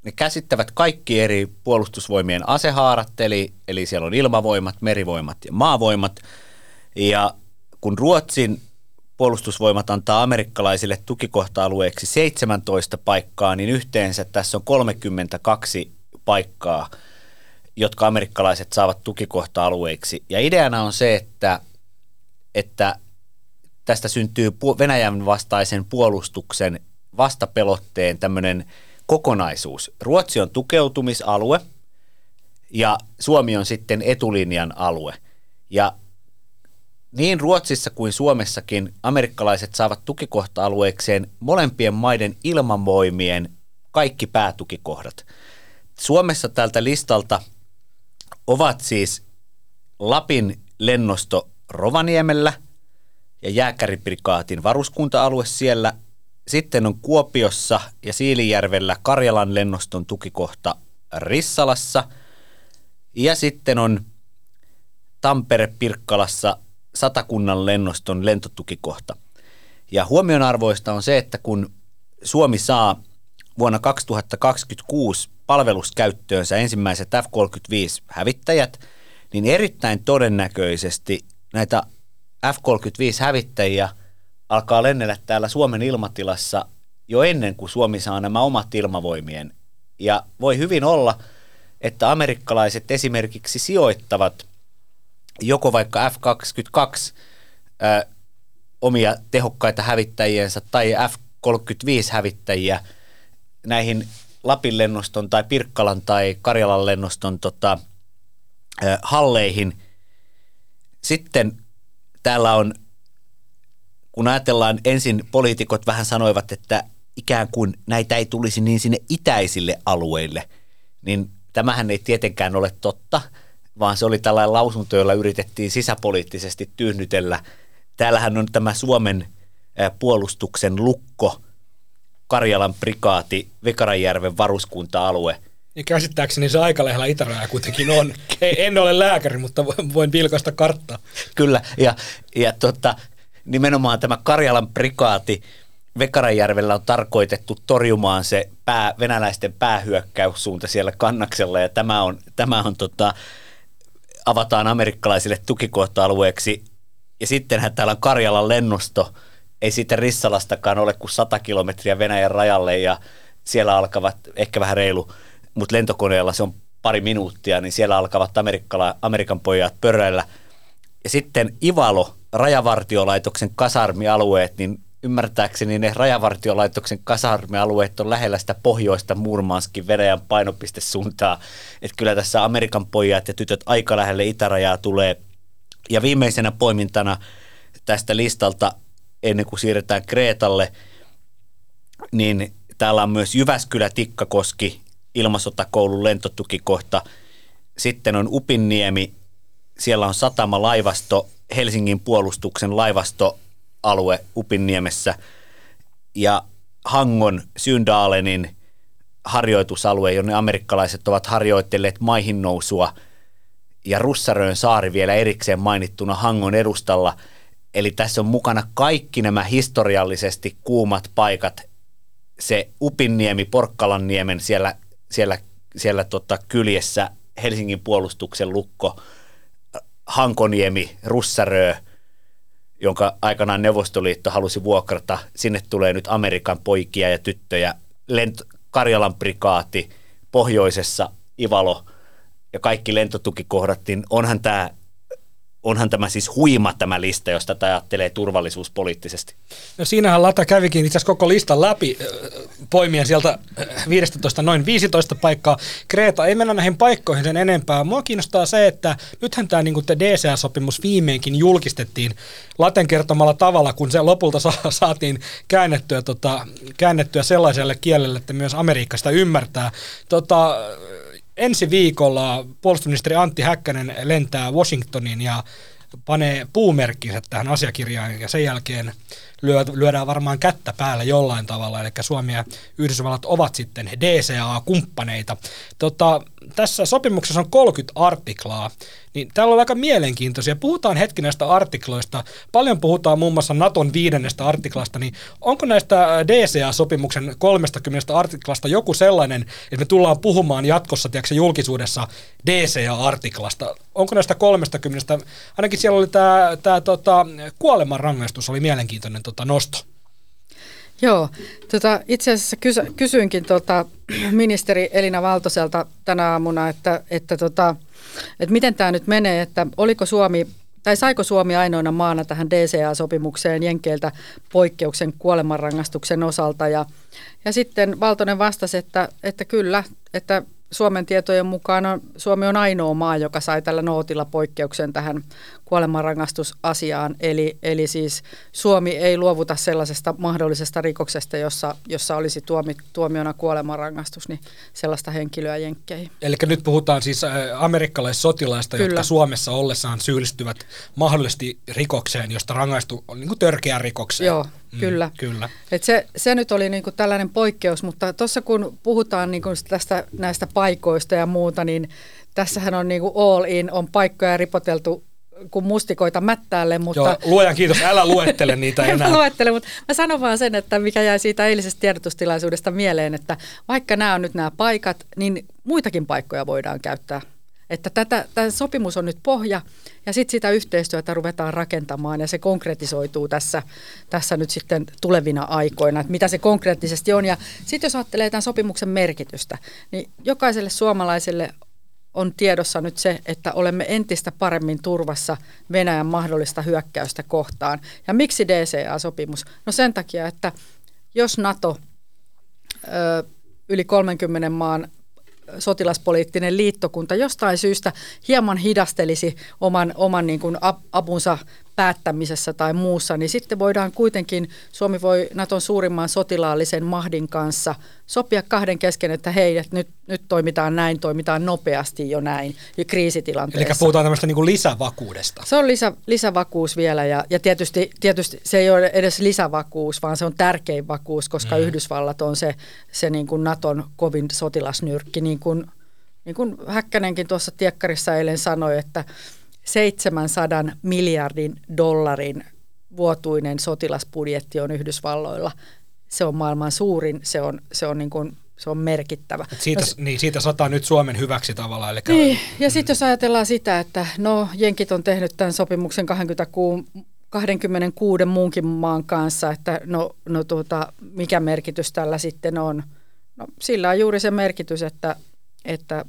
Ne käsittävät kaikki eri puolustusvoimien asehaarat, eli, eli siellä on ilmavoimat, merivoimat ja maavoimat. Ja kun Ruotsin puolustusvoimat antaa amerikkalaisille tukikohta-alueeksi 17 paikkaa, niin yhteensä tässä on 32 paikkaa, jotka amerikkalaiset saavat tukikohta-alueiksi. Ja ideana on se, että, että tästä syntyy Venäjän vastaisen puolustuksen vastapelotteen tämmöinen kokonaisuus. Ruotsi on tukeutumisalue ja Suomi on sitten etulinjan alue. Ja niin Ruotsissa kuin Suomessakin amerikkalaiset saavat tukikohta-alueekseen molempien maiden ilmavoimien kaikki päätukikohdat. Suomessa tältä listalta ovat siis Lapin lennosto Rovaniemellä – ja jääkäriprikaatin varuskunta-alue siellä. Sitten on Kuopiossa ja Siilijärvellä Karjalan lennoston tukikohta Rissalassa. Ja sitten on Tampere-Pirkkalassa Satakunnan lennoston lentotukikohta. Ja huomionarvoista on se, että kun Suomi saa vuonna 2026 palveluskäyttöönsä ensimmäiset F-35-hävittäjät, niin erittäin todennäköisesti näitä F-35-hävittäjiä alkaa lennellä täällä Suomen ilmatilassa jo ennen kuin Suomi saa nämä omat ilmavoimien. Ja voi hyvin olla, että amerikkalaiset esimerkiksi sijoittavat joko vaikka F-22 ö, omia tehokkaita hävittäjiensä tai F-35-hävittäjiä näihin Lapin lennoston tai Pirkkalan tai Karjalan lennoston tota, ö, halleihin. Sitten täällä on, kun ajatellaan ensin poliitikot vähän sanoivat, että ikään kuin näitä ei tulisi niin sinne itäisille alueille, niin tämähän ei tietenkään ole totta, vaan se oli tällainen lausunto, jolla yritettiin sisäpoliittisesti tyhnytellä. Täällähän on tämä Suomen puolustuksen lukko, Karjalan prikaati, Vekarajärven varuskunta-alue. Ja käsittääkseni se aikalehdellä itäraja kuitenkin on. *laughs* En ole lääkäri, mutta voin vilkaista karttaa. Kyllä, ja, ja tota, nimenomaan tämä Karjalan prikaati Vekarajärvellä on tarkoitettu torjumaan se pää, venäläisten päähyökkäyssuunta siellä kannaksella, ja tämä on, tämä on tota, avataan amerikkalaisille tukikohta-alueeksi. Ja sittenhän täällä on Karjalan lennosto, ei siitä Rissalastakaan ole kuin 100 kilometriä Venäjän rajalle, ja siellä alkavat ehkä vähän reilu, mutta lentokoneella se on pari minuuttia, niin siellä alkavat Amerikan pojat pörräillä. Ja sitten Ivalo, rajavartiolaitoksen kasarmialueet, niin ymmärtääkseni ne rajavartiolaitoksen kasarmialueet on lähellä sitä pohjoista Murmanskin Venäjän painopistesuuntaa. Että kyllä tässä Amerikan pojat ja tytöt aika lähelle itärajaa tulee. Ja viimeisenä poimintana tästä listalta, ennen kuin siirretään Kreetalle, niin täällä on myös Jyväskylä-Tikkakoski, ilmasotakoulun lentotukikohta. Sitten on Upinniemi, siellä on satama laivasto, Helsingin puolustuksen laivasto alue Upinniemessä. Ja Hangon Syndaalenin harjoitusalue, jonne amerikkalaiset ovat harjoitelleet maihin nousua. Ja Russaröön saari vielä erikseen mainittuna Hangon edustalla. Eli tässä on mukana kaikki nämä historiallisesti kuumat paikat, se Upinniemi, Porkkalanniemen siellä, siellä, siellä tota kyljessä, Helsingin puolustuksen lukko, Hankoniemi, Russaröö – jonka aikanaan Neuvostoliitto halusi vuokrata. Sinne tulee nyt Amerikan poikia ja tyttöjä. Lent- Karjalan prikaati, pohjoisessa Ivalo ja kaikki lentotukikohdat, niin onhan tämä onhan tämä siis huima tämä lista, jos tätä ajattelee turvallisuuspoliittisesti. No siinähän Lata kävikin itse asiassa koko listan läpi poimien sieltä 15 noin 15 paikkaa. Kreta, ei mennä näihin paikkoihin sen enempää. Mua kiinnostaa se, että nythän tämä niin DCA-sopimus viimeinkin julkistettiin Laten kertomalla tavalla, kun se lopulta sa- saatiin käännettyä, tota, käännettyä sellaiselle kielelle, että myös Amerikka sitä ymmärtää. Tota, ensi viikolla puolustusministeri Antti Häkkänen lentää Washingtoniin ja panee puumerkkinsä tähän asiakirjaan ja sen jälkeen lyö, lyödään varmaan kättä päällä jollain tavalla, eli Suomi ja Yhdysvallat ovat sitten DCA-kumppaneita. Tota, tässä sopimuksessa on 30 artiklaa, niin täällä on aika mielenkiintoisia. Puhutaan hetki näistä artikloista. Paljon puhutaan muun muassa Naton viidennestä artiklasta, niin onko näistä DCA-sopimuksen 30 artiklasta joku sellainen, että me tullaan puhumaan jatkossa tiedätkö, julkisuudessa DCA-artiklasta? Onko näistä 30, ainakin siellä oli tämä, tämä tota, kuolemanrangaistus oli mielenkiintoinen tota, nosto. Joo, tota, itse asiassa kysy, kysyinkin tota, *clears throat* ministeri Elina Valtoselta tänä aamuna, että, että, tota, että miten tämä nyt menee, että oliko Suomi tai saiko Suomi ainoana maana tähän DCA-sopimukseen Jenkeiltä poikkeuksen kuolemanrangaistuksen osalta. Ja, ja sitten Valtonen vastasi, että, että kyllä, että Suomen tietojen mukaan on, Suomi on ainoa maa, joka sai tällä nootilla poikkeuksen tähän kuolemanrangaistusasiaan. Eli, eli siis Suomi ei luovuta sellaisesta mahdollisesta rikoksesta, jossa, jossa olisi tuomi, tuomiona kuolemanrangaistus, niin sellaista henkilöä jenkkeihin. Eli nyt puhutaan siis äh, amerikkalaissotilaista, Kyllä. jotka Suomessa ollessaan syyllistyvät mahdollisesti rikokseen, josta rangaistu on niin törkeään rikokseen. Joo, kyllä. kyllä. Et se, se nyt oli niinku tällainen poikkeus, mutta tuossa kun puhutaan niinku tästä näistä paikoista ja muuta, niin tässähän on niinku all in, on paikkoja ripoteltu kuin mustikoita mättäälle. Mutta... Joo, luojan kiitos, älä luettele niitä enää. luettele, mutta mä sanon vaan sen, että mikä jäi siitä eilisestä tiedotustilaisuudesta mieleen, että vaikka nämä on nyt nämä paikat, niin muitakin paikkoja voidaan käyttää että tätä, tämä sopimus on nyt pohja ja sitten sitä yhteistyötä ruvetaan rakentamaan ja se konkretisoituu tässä, tässä nyt sitten tulevina aikoina, että mitä se konkreettisesti on. Ja sitten jos ajattelee tämän sopimuksen merkitystä, niin jokaiselle suomalaiselle on tiedossa nyt se, että olemme entistä paremmin turvassa Venäjän mahdollista hyökkäystä kohtaan. Ja miksi DCA-sopimus? No sen takia, että jos NATO ö, yli 30 maan sotilaspoliittinen liittokunta jostain syystä hieman hidastelisi oman, oman niin kuin apunsa päättämisessä tai muussa, niin sitten voidaan kuitenkin, Suomi voi Naton suurimman sotilaallisen mahdin kanssa sopia kahden kesken, että hei, että nyt, nyt toimitaan näin, toimitaan nopeasti jo näin ja kriisitilanteessa. Eli puhutaan tämmöistä niin kuin lisävakuudesta. Se on lisä, lisävakuus vielä ja, ja tietysti, tietysti se ei ole edes lisävakuus, vaan se on tärkein vakuus, koska mm. Yhdysvallat on se, se niin kuin Naton kovin sotilasnyrkki, niin kuin, niin kuin Häkkänenkin tuossa Tiekkarissa eilen sanoi, että 700 miljardin dollarin vuotuinen sotilasbudjetti on Yhdysvalloilla. Se on maailman suurin, se on, se on, niin kuin, se on merkittävä. Et siitä, no, niin, siitä sataa nyt Suomen hyväksi tavallaan. Eli niin, ja sitten jos ajatellaan sitä, että no Jenkit on tehnyt tämän sopimuksen 26, 26 muunkin maan kanssa, että no, no tuota, mikä merkitys tällä sitten on. No, sillä on juuri se merkitys, että, että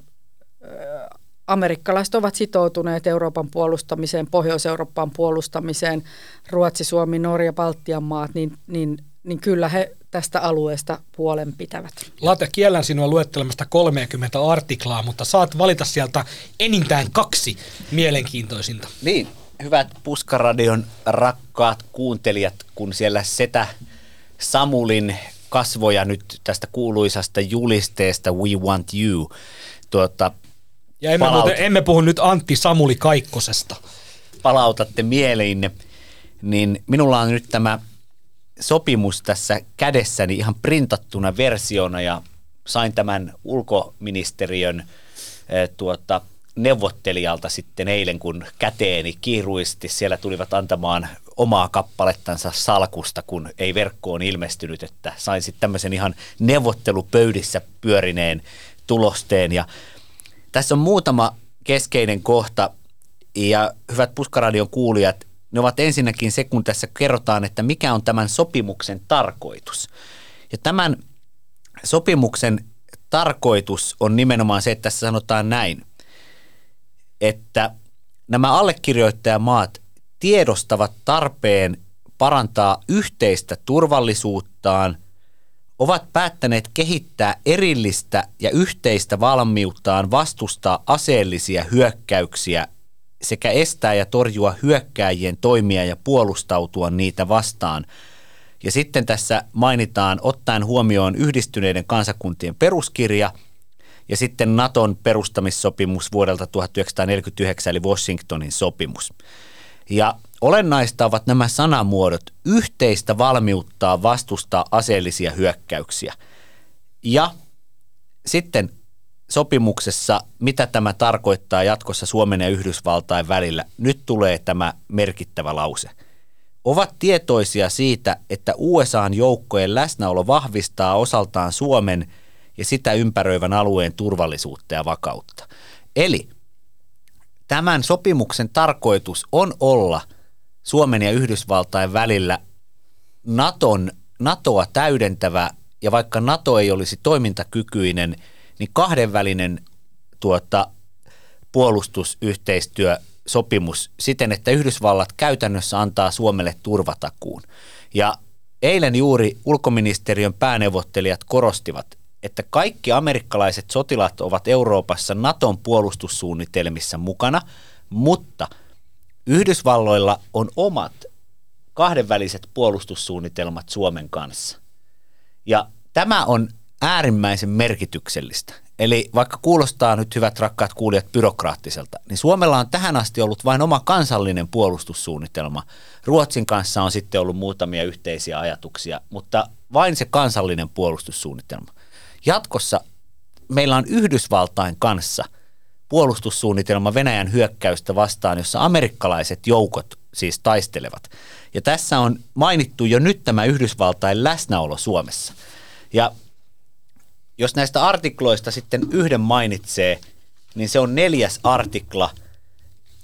amerikkalaiset ovat sitoutuneet Euroopan puolustamiseen, Pohjois-Euroopan puolustamiseen, Ruotsi, Suomi, Norja, Baltian maat, niin, niin, niin kyllä he tästä alueesta puolen pitävät. Late, kiellän sinua luettelemasta 30 artiklaa, mutta saat valita sieltä enintään kaksi mielenkiintoisinta. Niin, hyvät Puskaradion rakkaat kuuntelijat, kun siellä Setä Samulin kasvoja nyt tästä kuuluisasta julisteesta We Want You tuota, ja emme, muuten, emme puhu nyt Antti Samuli Kaikkosesta. Palautatte mieleinne, niin minulla on nyt tämä sopimus tässä kädessäni ihan printattuna versiona ja sain tämän ulkoministeriön eh, tuota, neuvottelijalta sitten eilen, kun käteeni kiiruisesti siellä tulivat antamaan omaa kappalettansa salkusta, kun ei verkkoon ilmestynyt, että sain sitten tämmöisen ihan neuvottelupöydissä pyörineen tulosteen ja tässä on muutama keskeinen kohta ja hyvät Puskaradion kuulijat, ne ovat ensinnäkin se, kun tässä kerrotaan, että mikä on tämän sopimuksen tarkoitus. Ja tämän sopimuksen tarkoitus on nimenomaan se, että tässä sanotaan näin, että nämä allekirjoittajamaat tiedostavat tarpeen parantaa yhteistä turvallisuuttaan – ovat päättäneet kehittää erillistä ja yhteistä valmiuttaan vastustaa aseellisia hyökkäyksiä sekä estää ja torjua hyökkääjien toimia ja puolustautua niitä vastaan. Ja sitten tässä mainitaan ottaen huomioon yhdistyneiden kansakuntien peruskirja ja sitten Naton perustamissopimus vuodelta 1949 eli Washingtonin sopimus. Ja Olennaista ovat nämä sanamuodot yhteistä valmiuttaa vastustaa aseellisia hyökkäyksiä. Ja sitten sopimuksessa, mitä tämä tarkoittaa jatkossa Suomen ja Yhdysvaltain välillä, nyt tulee tämä merkittävä lause. Ovat tietoisia siitä, että USAn joukkojen läsnäolo vahvistaa osaltaan Suomen ja sitä ympäröivän alueen turvallisuutta ja vakautta. Eli tämän sopimuksen tarkoitus on olla – Suomen ja Yhdysvaltain välillä Naton, NATOa täydentävä, ja vaikka NATO ei olisi toimintakykyinen, niin kahdenvälinen tuota, puolustusyhteistyösopimus siten, että Yhdysvallat käytännössä antaa Suomelle turvatakuun. Ja eilen juuri ulkoministeriön pääneuvottelijat korostivat, että kaikki amerikkalaiset sotilaat ovat Euroopassa Naton puolustussuunnitelmissa mukana, mutta – Yhdysvalloilla on omat kahdenväliset puolustussuunnitelmat Suomen kanssa. Ja tämä on äärimmäisen merkityksellistä. Eli vaikka kuulostaa nyt hyvät rakkaat kuulijat byrokraattiselta, niin Suomella on tähän asti ollut vain oma kansallinen puolustussuunnitelma. Ruotsin kanssa on sitten ollut muutamia yhteisiä ajatuksia, mutta vain se kansallinen puolustussuunnitelma. Jatkossa meillä on Yhdysvaltain kanssa – puolustussuunnitelma Venäjän hyökkäystä vastaan, jossa amerikkalaiset joukot siis taistelevat. Ja tässä on mainittu jo nyt tämä Yhdysvaltain läsnäolo Suomessa. Ja jos näistä artikloista sitten yhden mainitsee, niin se on neljäs artikla.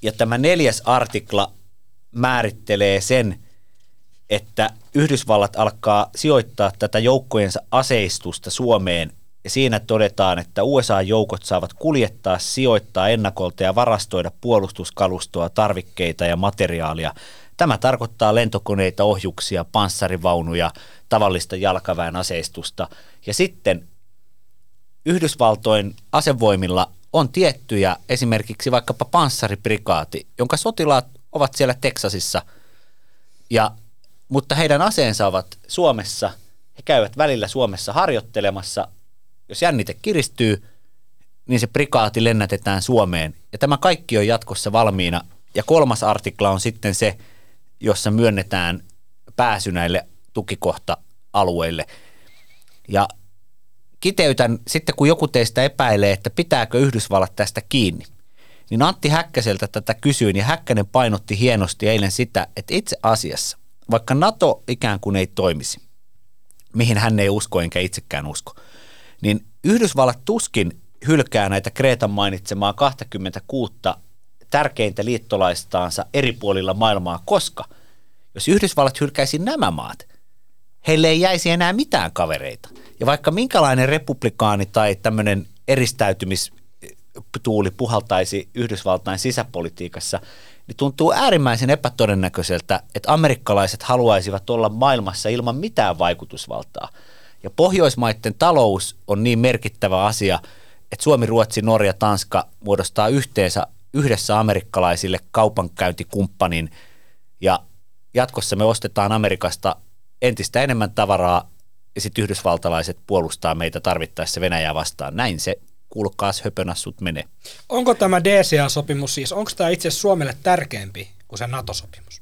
Ja tämä neljäs artikla määrittelee sen, että Yhdysvallat alkaa sijoittaa tätä joukkojensa aseistusta Suomeen ja siinä todetaan, että USA-joukot saavat kuljettaa, sijoittaa ennakolta ja varastoida puolustuskalustoa, tarvikkeita ja materiaalia. Tämä tarkoittaa lentokoneita, ohjuksia, panssarivaunuja, tavallista jalkaväen aseistusta. Ja sitten Yhdysvaltojen asevoimilla on tiettyjä, esimerkiksi vaikkapa panssariprikaati, jonka sotilaat ovat siellä Teksasissa, ja, mutta heidän aseensa ovat Suomessa. He käyvät välillä Suomessa harjoittelemassa. Jos jännite kiristyy, niin se prikaati lennätetään Suomeen. Ja tämä kaikki on jatkossa valmiina. Ja kolmas artikla on sitten se, jossa myönnetään pääsy näille tukikohta-alueille. Ja kiteytän sitten, kun joku teistä epäilee, että pitääkö Yhdysvallat tästä kiinni, niin Antti Häkkäseltä tätä kysyin ja Häkkänen painotti hienosti eilen sitä, että itse asiassa, vaikka NATO ikään kuin ei toimisi, mihin hän ei usko enkä itsekään usko, niin Yhdysvallat tuskin hylkää näitä Kreetan mainitsemaa 26 tärkeintä liittolaistaansa eri puolilla maailmaa, koska jos Yhdysvallat hylkäisi nämä maat, heille ei jäisi enää mitään kavereita. Ja vaikka minkälainen republikaani tai tämmöinen eristäytymistuuli puhaltaisi Yhdysvaltain sisäpolitiikassa, niin tuntuu äärimmäisen epätodennäköiseltä, että amerikkalaiset haluaisivat olla maailmassa ilman mitään vaikutusvaltaa. Ja Pohjoismaiden talous on niin merkittävä asia, että Suomi, Ruotsi, Norja, Tanska muodostaa yhteensä yhdessä amerikkalaisille kaupankäyntikumppanin ja jatkossa me ostetaan Amerikasta entistä enemmän tavaraa ja sitten yhdysvaltalaiset puolustaa meitä tarvittaessa Venäjää vastaan. Näin se kuulkaas höpönassut menee. Onko tämä DCA-sopimus siis, onko tämä itse Suomelle tärkeämpi kuin se NATO-sopimus?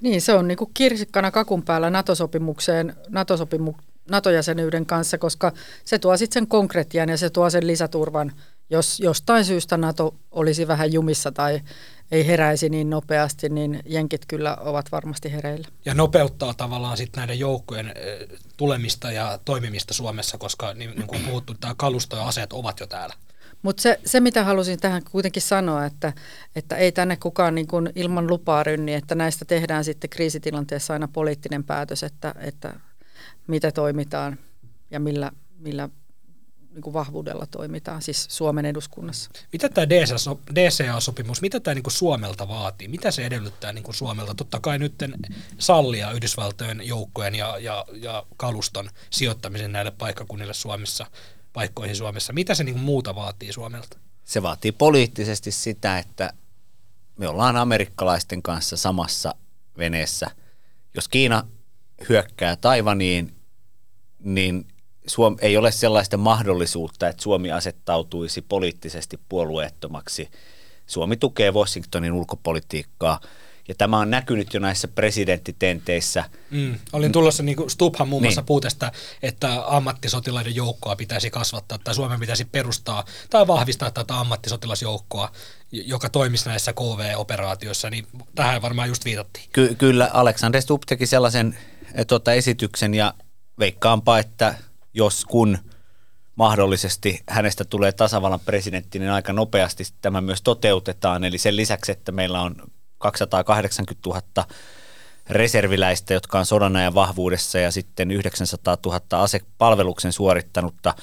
Niin, se on niin kuin kirsikkana kakun päällä NATO-sopimukseen, NATO-sopimu, NATO-jäsenyyden kanssa, koska se tuo sitten sen konkretian ja se tuo sen lisäturvan, jos jostain syystä NATO olisi vähän jumissa tai ei heräisi niin nopeasti, niin jenkit kyllä ovat varmasti hereillä. Ja nopeuttaa tavallaan sitten näiden joukkojen tulemista ja toimimista Suomessa, koska niin, niin kuin puhuttu, tämä kalusto ja aseet ovat jo täällä. Mutta se, se, mitä halusin tähän kuitenkin sanoa, että, että ei tänne kukaan niin kuin ilman lupaa rynni, että näistä tehdään sitten kriisitilanteessa aina poliittinen päätös, että, että mitä toimitaan ja millä, millä niin kuin vahvuudella toimitaan, siis Suomen eduskunnassa. Mitä tämä DCA-sopimus, mitä tämä niin kuin Suomelta vaatii? Mitä se edellyttää niin kuin Suomelta? Totta kai nyt sallia Yhdysvaltojen joukkojen ja, ja, ja kaluston sijoittamisen näille paikkakunnille Suomessa, paikkoihin Suomessa. Mitä se niin kuin muuta vaatii Suomelta? Se vaatii poliittisesti sitä, että me ollaan amerikkalaisten kanssa samassa veneessä. Jos Kiina hyökkää Taivaniin, niin Suom- ei ole sellaista mahdollisuutta, että Suomi asettautuisi poliittisesti puolueettomaksi. Suomi tukee Washingtonin ulkopolitiikkaa ja tämä on näkynyt jo näissä presidenttitenteissä. Mm. Olin tulossa, niin kuin Stubhan muun muassa niin. puutesta, että ammattisotilaiden joukkoa pitäisi kasvattaa tai Suomen pitäisi perustaa tai vahvistaa tätä ammattisotilasjoukkoa, joka toimisi näissä KV-operaatioissa, niin tähän varmaan just viitattiin. Ky- kyllä, Alexander Stubb teki sellaisen tuota, esityksen ja veikkaanpa, että jos kun mahdollisesti hänestä tulee tasavallan presidentti, niin aika nopeasti tämä myös toteutetaan. Eli sen lisäksi, että meillä on 280 000 reserviläistä, jotka on sodan ajan vahvuudessa ja sitten 900 000 asepalveluksen suorittanutta,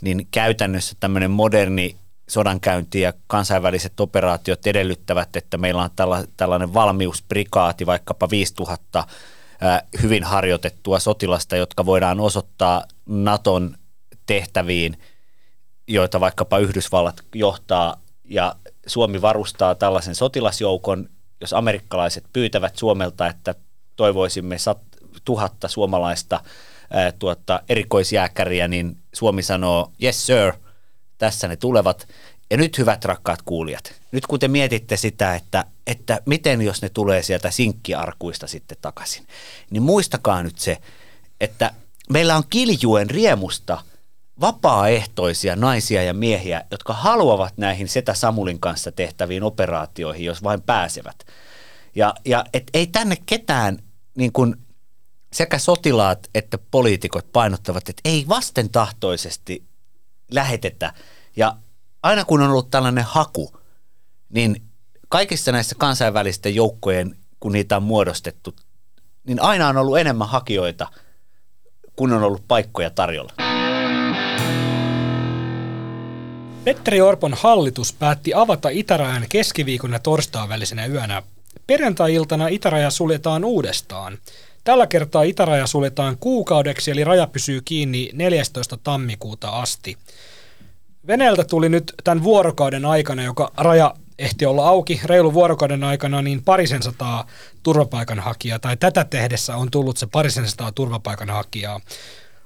niin käytännössä tämmöinen moderni sodankäynti ja kansainväliset operaatiot edellyttävät, että meillä on tällainen valmiusprikaati, vaikkapa 5000 hyvin harjoitettua sotilasta, jotka voidaan osoittaa Naton tehtäviin, joita vaikkapa Yhdysvallat johtaa ja Suomi varustaa tällaisen sotilasjoukon, jos amerikkalaiset pyytävät Suomelta, että toivoisimme sat, tuhatta suomalaista ää, tuota, erikoisjääkäriä, niin Suomi sanoo, yes sir, tässä ne tulevat. Ja nyt hyvät rakkaat kuulijat, nyt kun te mietitte sitä, että, että miten jos ne tulee sieltä sinkkiarkuista sitten takaisin, niin muistakaa nyt se, että meillä on kiljuen riemusta vapaaehtoisia naisia ja miehiä, jotka haluavat näihin Setä Samulin kanssa tehtäviin operaatioihin, jos vain pääsevät. Ja, ja et ei tänne ketään niin kuin sekä sotilaat että poliitikot painottavat, että ei vastentahtoisesti lähetetä. Ja aina kun on ollut tällainen haku, niin kaikissa näissä kansainvälisten joukkojen, kun niitä on muodostettu, niin aina on ollut enemmän hakijoita, kun on ollut paikkoja tarjolla. Petteri Orpon hallitus päätti avata itärajan keskiviikon ja välisenä yönä. Perjantai-iltana itäraja suljetaan uudestaan. Tällä kertaa itäraja suljetaan kuukaudeksi, eli raja pysyy kiinni 14. tammikuuta asti. Venäjältä tuli nyt tämän vuorokauden aikana, joka raja ehti olla auki reilu vuorokauden aikana, niin parisen sataa turvapaikanhakijaa, tai tätä tehdessä on tullut se parisen sataa turvapaikanhakijaa.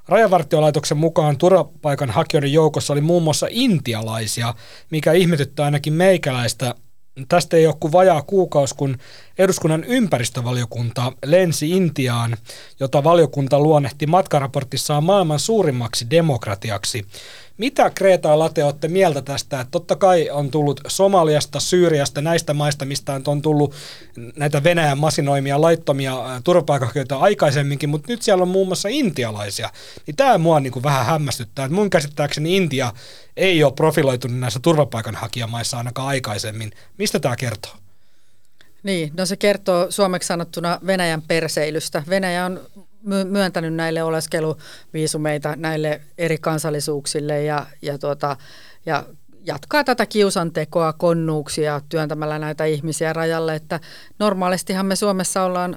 Rajavartiolaitoksen mukaan turvapaikanhakijoiden joukossa oli muun muassa intialaisia, mikä ihmetyttää ainakin meikäläistä. Tästä ei ole kuin vajaa kuukausi, kun eduskunnan ympäristövaliokunta lensi Intiaan, jota valiokunta luonnehti matkaraportissaan maailman suurimmaksi demokratiaksi. Mitä Kreta Late olette mieltä tästä? Että totta kai on tullut Somaliasta, Syyriasta, näistä maista, mistä on tullut näitä Venäjän masinoimia laittomia turvapaikanhakijoita aikaisemminkin, mutta nyt siellä on muun muassa intialaisia. Niin tämä mua niin kuin vähän hämmästyttää. Että mun käsittääkseni Intia ei ole profiloitunut näissä turvapaikanhakijamaissa ainakaan aikaisemmin. Mistä tämä kertoo? Niin, no se kertoo suomeksi sanottuna Venäjän perseilystä. Venäjä on myöntänyt näille oleskeluviisumeita näille eri kansallisuuksille ja, ja, tuota, ja jatkaa tätä kiusantekoa, konnuuksia työntämällä näitä ihmisiä rajalle, että normaalistihan me Suomessa ollaan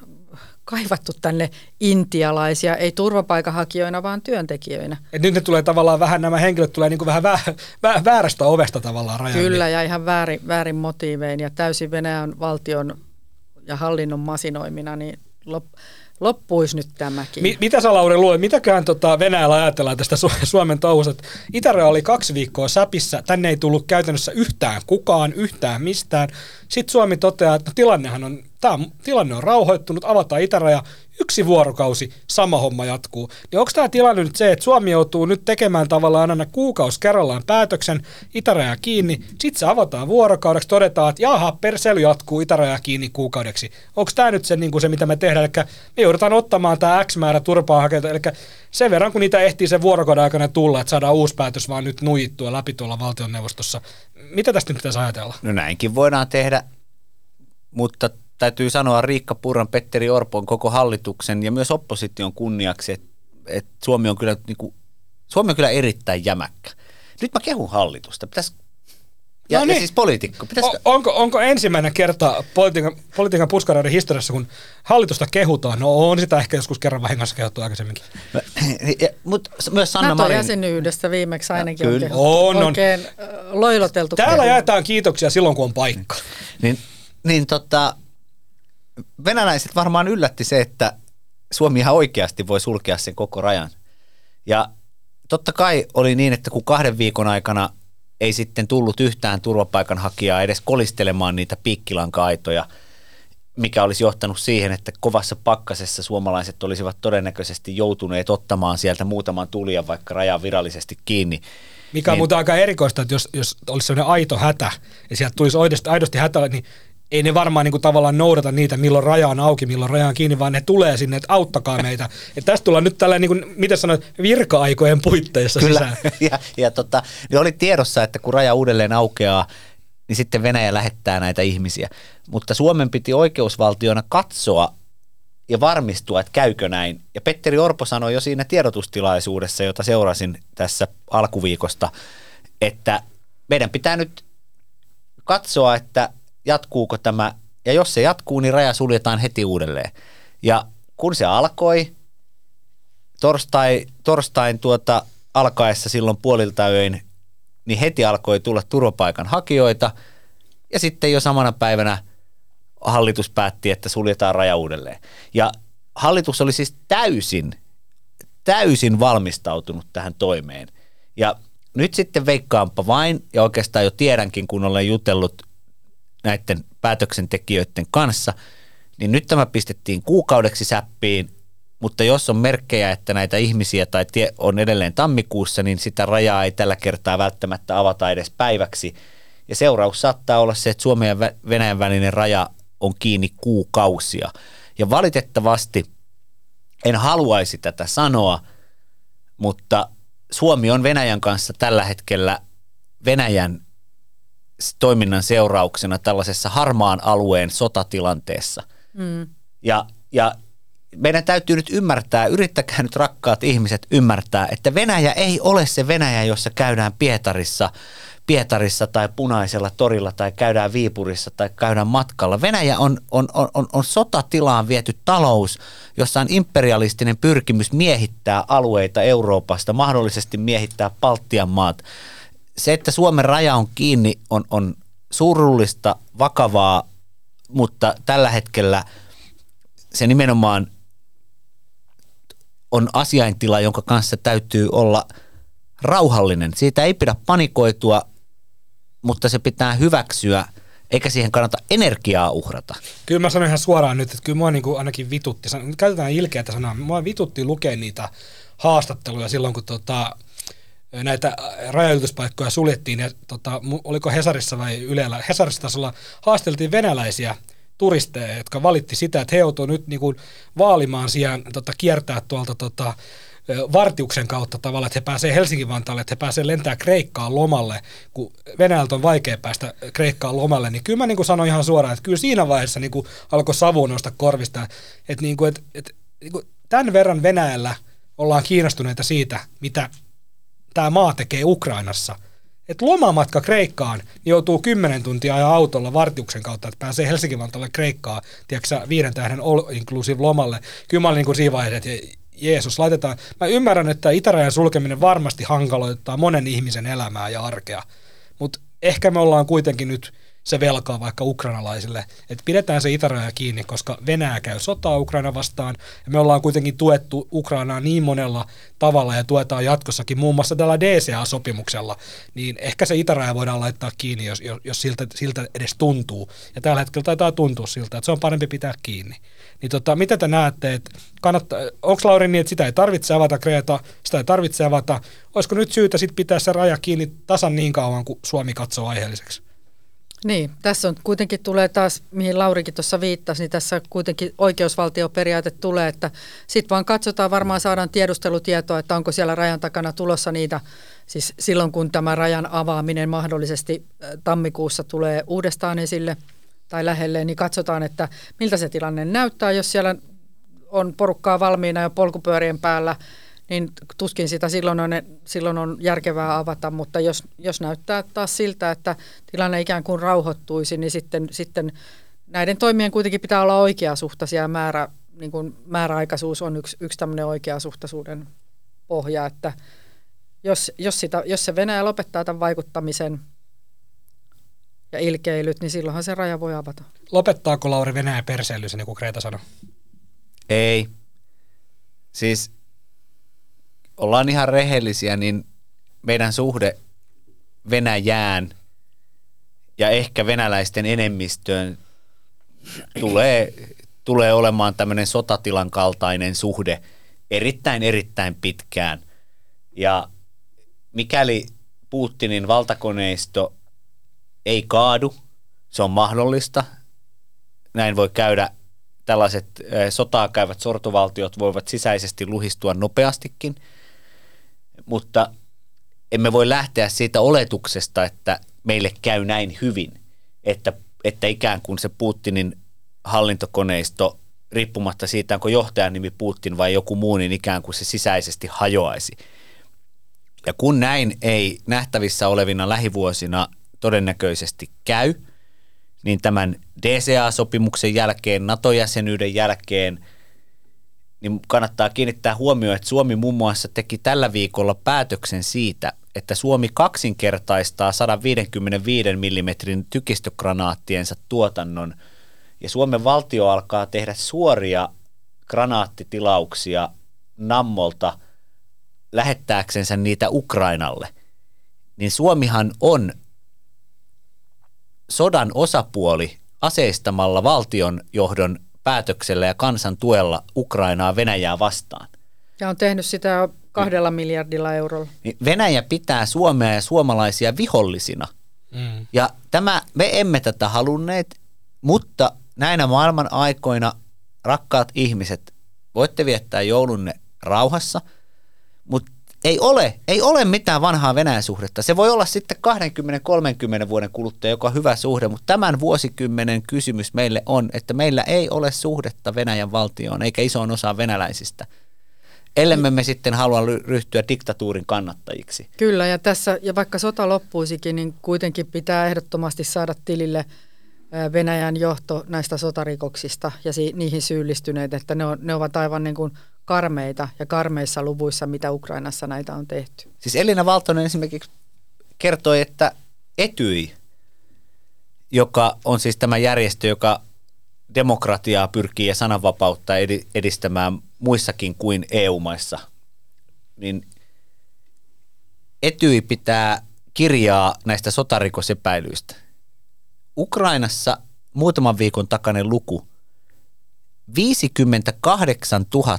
kaivattu tänne intialaisia, ei turvapaikanhakijoina, vaan työntekijöinä. Et nyt ne tulee tavallaan vähän, nämä henkilöt tulee niin kuin vähän vä, vä, väärästä ovesta tavallaan rajalle. Kyllä, ja ihan väärin, väärin motiivein ja täysin Venäjän valtion ja hallinnon masinoimina, niin lop, loppuisi nyt tämäkin. Mi- mitä sä Lauri luulet, mitäköhän tota Venäjällä ajatellaan tästä Su- Suomen touhusta? Itäraja oli kaksi viikkoa säpissä, tänne ei tullut käytännössä yhtään kukaan, yhtään mistään. Sitten Suomi toteaa, että tilannehan on, tämä tilanne on rauhoittunut, avataan itäraja, yksi vuorokausi, sama homma jatkuu. Niin onko tämä tilanne nyt se, että Suomi joutuu nyt tekemään tavallaan aina kuukausi kerrallaan päätöksen, itäraja kiinni, sitten se avataan vuorokaudeksi, todetaan, että jaha, persely jatkuu itäraja kiinni kuukaudeksi. Onko tämä nyt se, niin kuin se, mitä me tehdään, eli me joudutaan ottamaan tämä X määrä turpaa hakea, eli sen verran, kun niitä ehtii sen vuorokauden aikana tulla, että saadaan uusi päätös vaan nyt nuijittua läpi tuolla valtionneuvostossa. Mitä tästä nyt pitäisi ajatella? No näinkin voidaan tehdä, mutta täytyy sanoa Riikka Purran, Petteri Orpon, koko hallituksen ja myös opposition kunniaksi, että, että Suomi, on kyllä, niin kuin, Suomi on kyllä erittäin jämäkkä. Nyt mä kehun hallitusta. Pitäisi ja, no niin. ja siis poliitikko. Pitäisikö... O, onko, onko ensimmäinen kerta politiikan, politiikan puskaraiden historiassa, kun hallitusta kehutaan? No on sitä ehkä joskus kerran vahingossa kehuttu aikaisemminkin. No, ja, mut myös Sanna Marin... jäsenyydestä viimeksi ainakin no, on, on, on oikein loiloteltu. Täällä kehu. jaetaan kiitoksia silloin, kun on paikka. niin, niin tota, venäläiset varmaan yllätti se, että Suomi ihan oikeasti voi sulkea sen koko rajan. Ja totta kai oli niin, että kun kahden viikon aikana ei sitten tullut yhtään turvapaikanhakijaa edes kolistelemaan niitä piikkilanka-aitoja, mikä olisi johtanut siihen, että kovassa pakkasessa suomalaiset olisivat todennäköisesti joutuneet ottamaan sieltä muutaman tulijan vaikka rajan virallisesti kiinni. Mikä on niin, muuten aika erikoista, että jos, jos olisi sellainen aito hätä ja sieltä tulisi aidosti, aidosti hätä, niin ei ne varmaan niin kuin tavallaan noudata niitä, milloin raja on auki, milloin raja on kiinni, vaan ne tulee sinne, että auttakaa meitä. Ja tästä tullaan nyt tällä, niin kuin, miten sanoit, virka-aikojen puitteissa Kyllä. sisään. *laughs* ja, ja tota, niin oli tiedossa, että kun raja uudelleen aukeaa, niin sitten Venäjä lähettää näitä ihmisiä. Mutta Suomen piti oikeusvaltiona katsoa ja varmistua, että käykö näin. Ja Petteri Orpo sanoi jo siinä tiedotustilaisuudessa, jota seurasin tässä alkuviikosta, että meidän pitää nyt katsoa, että jatkuuko tämä, ja jos se jatkuu, niin raja suljetaan heti uudelleen. Ja kun se alkoi, torstai, torstain tuota alkaessa silloin puolilta öin, niin heti alkoi tulla turvapaikanhakijoita, ja sitten jo samana päivänä hallitus päätti, että suljetaan raja uudelleen. Ja hallitus oli siis täysin, täysin valmistautunut tähän toimeen. Ja nyt sitten veikkaanpa vain, ja oikeastaan jo tiedänkin, kun olen jutellut näiden päätöksentekijöiden kanssa, niin nyt tämä pistettiin kuukaudeksi säppiin, mutta jos on merkkejä, että näitä ihmisiä tai tie on edelleen tammikuussa, niin sitä rajaa ei tällä kertaa välttämättä avata edes päiväksi. Ja seuraus saattaa olla se, että Suomen ja Venäjän välinen raja on kiinni kuukausia. Ja valitettavasti en haluaisi tätä sanoa, mutta Suomi on Venäjän kanssa tällä hetkellä Venäjän toiminnan seurauksena tällaisessa harmaan alueen sotatilanteessa. Mm. Ja, ja meidän täytyy nyt ymmärtää, yrittäkää nyt rakkaat ihmiset ymmärtää, että Venäjä ei ole se Venäjä, jossa käydään Pietarissa Pietarissa tai Punaisella torilla tai käydään Viipurissa tai käydään matkalla. Venäjä on, on, on, on sotatilaan viety talous, jossa on imperialistinen pyrkimys miehittää alueita Euroopasta, mahdollisesti miehittää Baltian maat. Se, että Suomen raja on kiinni, on, on surullista, vakavaa, mutta tällä hetkellä se nimenomaan on asiaintila, jonka kanssa täytyy olla rauhallinen. Siitä ei pidä panikoitua, mutta se pitää hyväksyä, eikä siihen kannata energiaa uhrata. Kyllä mä sanon ihan suoraan nyt, että kyllä mua niin kuin ainakin vitutti, käytetään ilkeätä sanaa, mua vitutti lukea niitä haastatteluja silloin, kun tota, näitä rajaylityspaikkoja suljettiin, ja tota, oliko Hesarissa vai Ylellä, Hesarissa tasolla haasteltiin venäläisiä turisteja, jotka valitti sitä, että he joutuu nyt niin kuin vaalimaan sijaan tota, kiertää tuolta tota, vartiuksen kautta tavallaan, että he pääsee Helsingin-Vantaalle, että he pääsee lentää Kreikkaan lomalle, kun Venäjältä on vaikea päästä Kreikkaan lomalle, niin kyllä mä niin kuin sanoin ihan suoraan, että kyllä siinä vaiheessa niin kuin alkoi savu nousta korvista, että, niin kuin, että, että niin kuin tämän verran Venäjällä ollaan kiinnostuneita siitä, mitä tämä maa tekee Ukrainassa – että lomamatka Kreikkaan niin joutuu 10 tuntia ajaa autolla vartiuksen kautta, että pääsee Helsingin Vantaalle Kreikkaa, tiedätkö viiden tähden all inclusive lomalle. Kyllä mä olin niin siinä vaiheessa, että Jeesus, laitetaan. Mä ymmärrän, että itärajan sulkeminen varmasti hankaloittaa monen ihmisen elämää ja arkea, mutta ehkä me ollaan kuitenkin nyt se velkaa vaikka ukrainalaisille, että pidetään se itäraja kiinni, koska Venäjä käy sotaa Ukraina vastaan, ja me ollaan kuitenkin tuettu Ukrainaa niin monella tavalla, ja tuetaan jatkossakin muun muassa tällä DCA-sopimuksella, niin ehkä se itäraja voidaan laittaa kiinni, jos, jos siltä, siltä edes tuntuu, ja tällä hetkellä taitaa tuntua siltä, että se on parempi pitää kiinni. Niin tota, mitä te näette, että kannattaa, onko Lauri niin, että sitä ei tarvitse avata Kreta, sitä ei tarvitse avata, olisiko nyt syytä sitten pitää se raja kiinni tasan niin kauan, kuin Suomi katsoo aiheelliseksi? Niin, tässä on kuitenkin tulee taas, mihin Laurikin tuossa viittasi, niin tässä kuitenkin oikeusvaltioperiaate tulee, että sitten vaan katsotaan, varmaan saadaan tiedustelutietoa, että onko siellä rajan takana tulossa niitä, siis silloin kun tämä rajan avaaminen mahdollisesti tammikuussa tulee uudestaan esille tai lähelle, niin katsotaan, että miltä se tilanne näyttää, jos siellä on porukkaa valmiina jo polkupyörien päällä, niin tuskin sitä silloin on, silloin on järkevää avata, mutta jos, jos näyttää taas siltä, että tilanne ikään kuin rauhoittuisi, niin sitten, sitten näiden toimien kuitenkin pitää olla oikeasuhtaisia määrä, niin kuin määräaikaisuus on yksi, yksi tämmöinen oikeasuhtaisuuden pohja, että jos, jos, sitä, jos se Venäjä lopettaa tämän vaikuttamisen ja ilkeilyt, niin silloinhan se raja voi avata. Lopettaako Lauri Venäjä perseilyssä, niin kuin Kreta sanoi? Ei. Siis ollaan ihan rehellisiä, niin meidän suhde Venäjään ja ehkä venäläisten enemmistöön tulee, tulee olemaan tämmöinen sotatilan kaltainen suhde erittäin erittäin pitkään. Ja mikäli Putinin valtakoneisto ei kaadu, se on mahdollista. Näin voi käydä tällaiset sotaa käyvät sortovaltiot voivat sisäisesti luhistua nopeastikin – mutta emme voi lähteä siitä oletuksesta, että meille käy näin hyvin, että, että ikään kuin se Putinin hallintokoneisto, riippumatta siitä, onko johtajan nimi Putin vai joku muu, niin ikään kuin se sisäisesti hajoaisi. Ja kun näin ei nähtävissä olevina lähivuosina todennäköisesti käy, niin tämän DCA-sopimuksen jälkeen, NATO-jäsenyyden jälkeen – niin kannattaa kiinnittää huomioon, että Suomi muun muassa teki tällä viikolla päätöksen siitä, että Suomi kaksinkertaistaa 155 mm tykistögranaattiensa tuotannon. Ja Suomen valtio alkaa tehdä suoria granaattitilauksia Nammolta lähettääksensä niitä Ukrainalle, niin Suomihan on sodan osapuoli aseistamalla valtion johdon päätöksellä ja kansan tuella Ukrainaa Venäjää vastaan. Ja on tehnyt sitä kahdella miljardilla eurolla. Niin Venäjä pitää Suomea ja suomalaisia vihollisina. Mm. Ja tämä, me emme tätä halunneet, mutta näinä maailman aikoina, rakkaat ihmiset, voitte viettää joulunne rauhassa, mutta ei ole, ei ole mitään vanhaa Venäjän suhdetta. Se voi olla sitten 20-30 vuoden kuluttua joka hyvä suhde, mutta tämän vuosikymmenen kysymys meille on, että meillä ei ole suhdetta Venäjän valtioon eikä isoon osaan venäläisistä. ellemme me sitten halua ryhtyä diktatuurin kannattajiksi. Kyllä, ja tässä, ja vaikka sota loppuisikin, niin kuitenkin pitää ehdottomasti saada tilille Venäjän johto näistä sotarikoksista ja niihin syyllistyneet, että ne, on, ne ovat aivan niin kuin karmeita ja karmeissa luvuissa, mitä Ukrainassa näitä on tehty. Siis Elina Valtonen esimerkiksi kertoi, että Etyi, joka on siis tämä järjestö, joka demokratiaa pyrkii ja sananvapautta edi- edistämään muissakin kuin EU-maissa, niin Etyi pitää kirjaa näistä sotarikosepäilyistä. Ukrainassa muutaman viikon takainen luku 58 000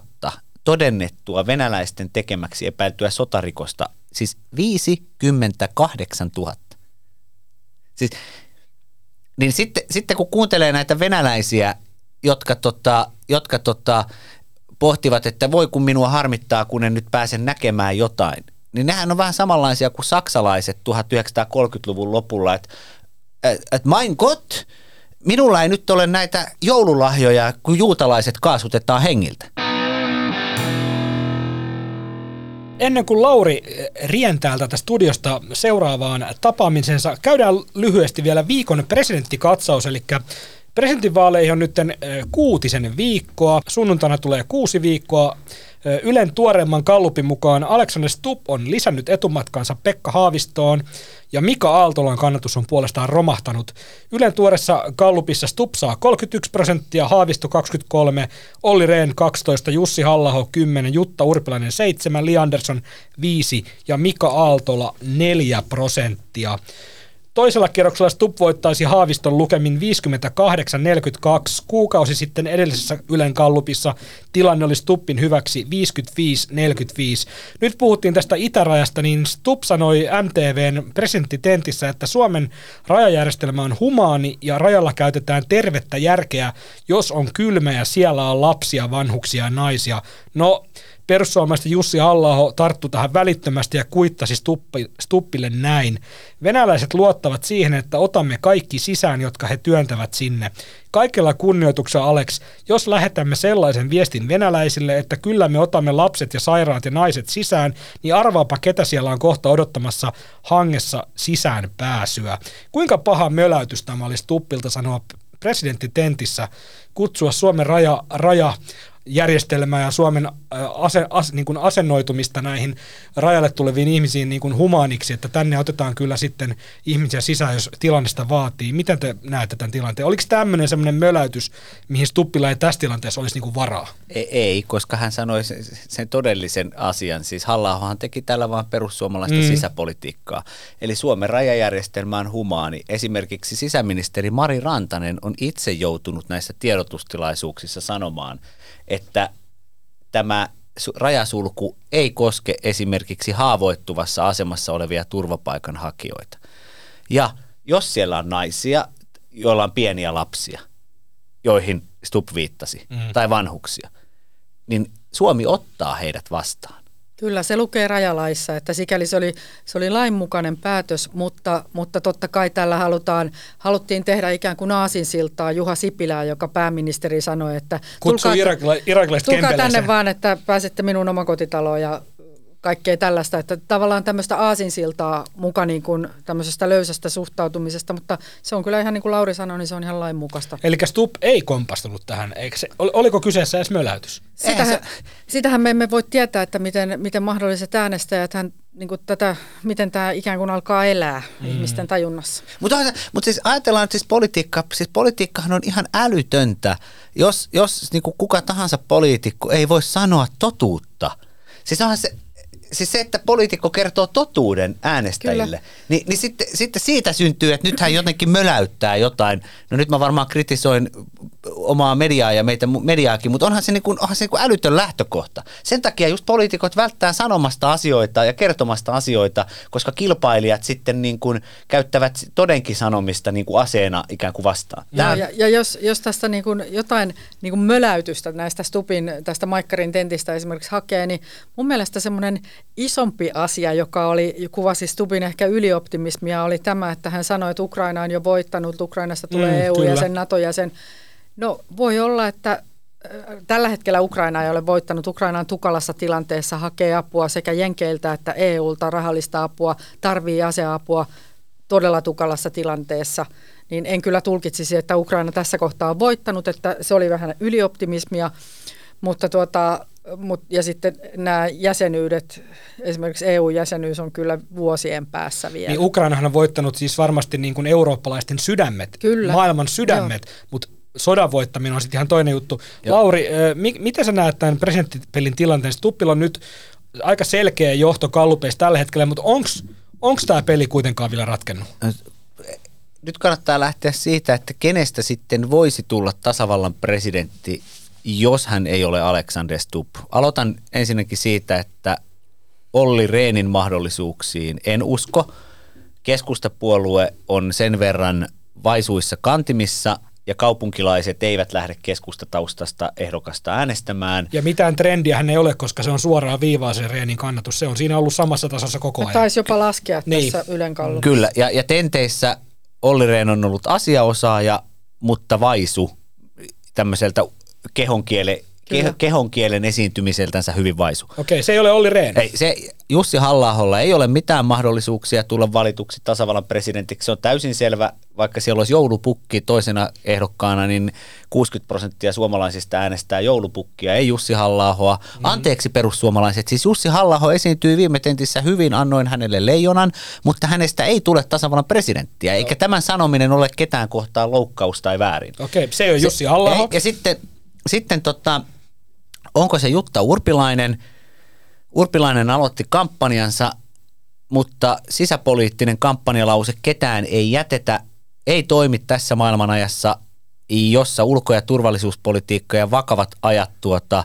todennettua venäläisten tekemäksi epäiltyä sotarikosta, siis 58 000. Siis, niin sitten, sitten kun kuuntelee näitä venäläisiä, jotka, tota, jotka tota, pohtivat, että voi kun minua harmittaa, kun en nyt pääse näkemään jotain, niin nehän on vähän samanlaisia kuin saksalaiset 1930-luvun lopulla, että et mein Gott, minulla ei nyt ole näitä joululahjoja, kun juutalaiset kaasutetaan hengiltä. Ennen kuin Lauri rientää täältä studiosta seuraavaan tapaamisensa, käydään lyhyesti vielä viikon presidenttikatsaus, eli presidentinvaaleihin on nyt kuutisen viikkoa, sunnuntaina tulee kuusi viikkoa, Ylen tuoreemman kallupin mukaan Alexander Stubb on lisännyt etumatkansa Pekka Haavistoon ja Mika Aaltolan kannatus on puolestaan romahtanut. Ylen tuoressa kallupissa Stubb saa 31 prosenttia, Haavisto 23, Olli Rehn 12, Jussi Hallaho 10, Jutta Urpilainen 7, Li Andersson 5 ja Mika Aaltola 4 prosenttia. Toisella kierroksella Stubb voittaisi Haaviston lukemin 58-42. Kuukausi sitten edellisessä Ylen kallupissa tilanne oli Stubbin hyväksi 55-45. Nyt puhuttiin tästä itärajasta, niin Stubb sanoi MTVn presidenttitentissä, että Suomen rajajärjestelmä on humaani ja rajalla käytetään tervettä järkeä, jos on kylmä ja siellä on lapsia, vanhuksia ja naisia. No, perussuomalaisten Jussi halla tarttui tähän välittömästi ja kuittasi Stuppi, Stuppille näin. Venäläiset luottavat siihen, että otamme kaikki sisään, jotka he työntävät sinne. Kaikella kunnioituksella, Alex, jos lähetämme sellaisen viestin venäläisille, että kyllä me otamme lapset ja sairaat ja naiset sisään, niin arvaapa, ketä siellä on kohta odottamassa hangessa sisään pääsyä. Kuinka paha möläytys tämä olisi Tuppilta sanoa presidenttitentissä kutsua Suomen raja, raja järjestelmää ja Suomen ase, as, niin kuin asennoitumista näihin rajalle tuleviin ihmisiin niin kuin humaaniksi, että tänne otetaan kyllä sitten ihmisiä sisään, jos tilannesta vaatii. Miten te näette tämän tilanteen? Oliko tämmöinen semmoinen möläytys, mihin Stuppilla ei tässä tilanteessa olisi niin kuin varaa? Ei, ei, koska hän sanoi sen, sen todellisen asian. Siis halla teki tällä vain perussuomalaista mm. sisäpolitiikkaa. Eli Suomen rajajärjestelmä on humaani. Esimerkiksi sisäministeri Mari Rantanen on itse joutunut näissä tiedotustilaisuuksissa sanomaan, että tämä rajasulku ei koske esimerkiksi haavoittuvassa asemassa olevia turvapaikanhakijoita. Ja jos siellä on naisia, joilla on pieniä lapsia, joihin Stup viittasi, mm. tai vanhuksia, niin Suomi ottaa heidät vastaan. Kyllä, se lukee rajalaissa, että sikäli se oli, se oli lainmukainen päätös, mutta, mutta totta kai tällä halutaan, haluttiin tehdä ikään kuin aasinsiltaa Juha Sipilää, joka pääministeri sanoi, että tulkaa, irakilaiset tulkaa tänne vaan, että pääsette minun omakotitaloon ja kaikkea tällaista, että tavallaan tämmöistä aasinsiltaa muka niin kuin tämmöisestä löysästä suhtautumisesta, mutta se on kyllä ihan niin kuin Lauri sanoi, niin se on ihan lainmukaista. Eli Stup ei kompastunut tähän, eikö se, oliko kyseessä edes möläytys? Sitähän, se... sitähän me emme voi tietää, että miten, miten mahdolliset äänestäjät hän niin kuin tätä, miten tämä ikään kuin alkaa elää mm. ihmisten tajunnassa. Mutta, mutta siis ajatellaan, että siis, politiikka, siis politiikkahan on ihan älytöntä, jos, jos niin kuin kuka tahansa poliitikko ei voi sanoa totuutta. Siis onhan se, siis se, että poliitikko kertoo totuuden äänestäjille, niin, niin sitten, sitten siitä syntyy, että nyt hän jotenkin möläyttää jotain. No nyt mä varmaan kritisoin omaa mediaa ja meitä mediaakin, mutta onhan se, niin kuin, onhan se niin kuin älytön lähtökohta. Sen takia just poliitikot välttää sanomasta asioita ja kertomasta asioita, koska kilpailijat sitten niin kuin käyttävät todenkin sanomista niin kuin aseena ikään kuin vastaan. Joo, ja, ja jos, jos tästä niin kuin jotain niin kuin möläytystä näistä Stupin, tästä Maikkarin tentistä esimerkiksi hakee, niin mun mielestä semmoinen isompi asia, joka oli, kuvasi Stubin ehkä ylioptimismia, oli tämä, että hän sanoi, että Ukraina on jo voittanut, Ukrainasta tulee mm, EU-jäsen, NATO-jäsen. No voi olla, että tällä hetkellä Ukraina ei ole voittanut. Ukraina on tukalassa tilanteessa, hakee apua sekä Jenkeiltä että EUlta rahallista apua, tarvii aseapua todella tukalassa tilanteessa. Niin en kyllä tulkitsisi, että Ukraina tässä kohtaa on voittanut, että se oli vähän ylioptimismia, mutta tuota, Mut, ja sitten nämä jäsenyydet, esimerkiksi EU-jäsenyys on kyllä vuosien päässä vielä. Niin Ukrainahan on voittanut siis varmasti niin kuin eurooppalaisten sydämet, Kyllä. maailman sydämet, mutta sodan voittaminen on sitten ihan toinen juttu. Joo. Lauri, mi- miten sä näet tämän presidenttipelin tilanteen? Tuppilla on nyt aika selkeä johto kallupeista tällä hetkellä, mutta onko tämä peli kuitenkaan vielä ratkennut? Nyt kannattaa lähteä siitä, että kenestä sitten voisi tulla tasavallan presidentti jos hän ei ole Alexander Stubb. Aloitan ensinnäkin siitä, että Olli Reenin mahdollisuuksiin en usko. Keskustapuolue on sen verran vaisuissa kantimissa ja kaupunkilaiset eivät lähde keskustataustasta ehdokasta äänestämään. Ja mitään trendiä hän ei ole, koska se on suoraan viivaa se Reenin kannatus. Se on siinä ollut samassa tasossa koko ajan. Taisi jopa laskea niin. tässä Ylen Kyllä, ja, ja Tenteissä Olli Rehn on ollut asiaosaaja, mutta vaisu tämmöiseltä kehonkiele, ke, kehonkielen esiintymiseltänsä hyvin vaisu. Okei, se ei ole Olli Rehn. Ei, se, Jussi halla ei ole mitään mahdollisuuksia tulla valituksi tasavallan presidentiksi. Se on täysin selvä, vaikka siellä olisi joulupukki toisena ehdokkaana, niin 60 prosenttia suomalaisista äänestää joulupukkia, ei Jussi halla mm. Anteeksi perussuomalaiset, siis Jussi halla esiintyi viime tentissä hyvin, annoin hänelle leijonan, mutta hänestä ei tule tasavallan presidenttiä, eikä tämän sanominen ole ketään kohtaan loukkaus tai väärin. Okei, se on Jussi halla Ja, ja sitten sitten tota, onko se Jutta Urpilainen? Urpilainen aloitti kampanjansa, mutta sisäpoliittinen kampanjalause ketään ei jätetä, ei toimi tässä maailmanajassa, jossa ulko- ja turvallisuuspolitiikka ja vakavat ajat tuota,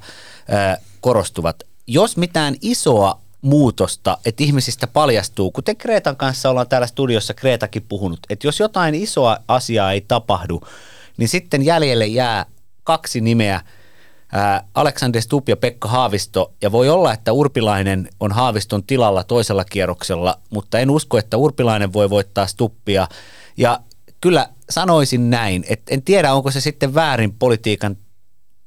korostuvat. Jos mitään isoa muutosta, että ihmisistä paljastuu, kuten Kreetan kanssa ollaan täällä studiossa Kreetakin puhunut, että jos jotain isoa asiaa ei tapahdu, niin sitten jäljelle jää kaksi nimeä, Alexander Stubb ja Pekka Haavisto, ja voi olla, että Urpilainen on Haaviston tilalla toisella kierroksella, mutta en usko, että Urpilainen voi voittaa Stuppia. Ja kyllä sanoisin näin, että en tiedä, onko se sitten väärin politiikan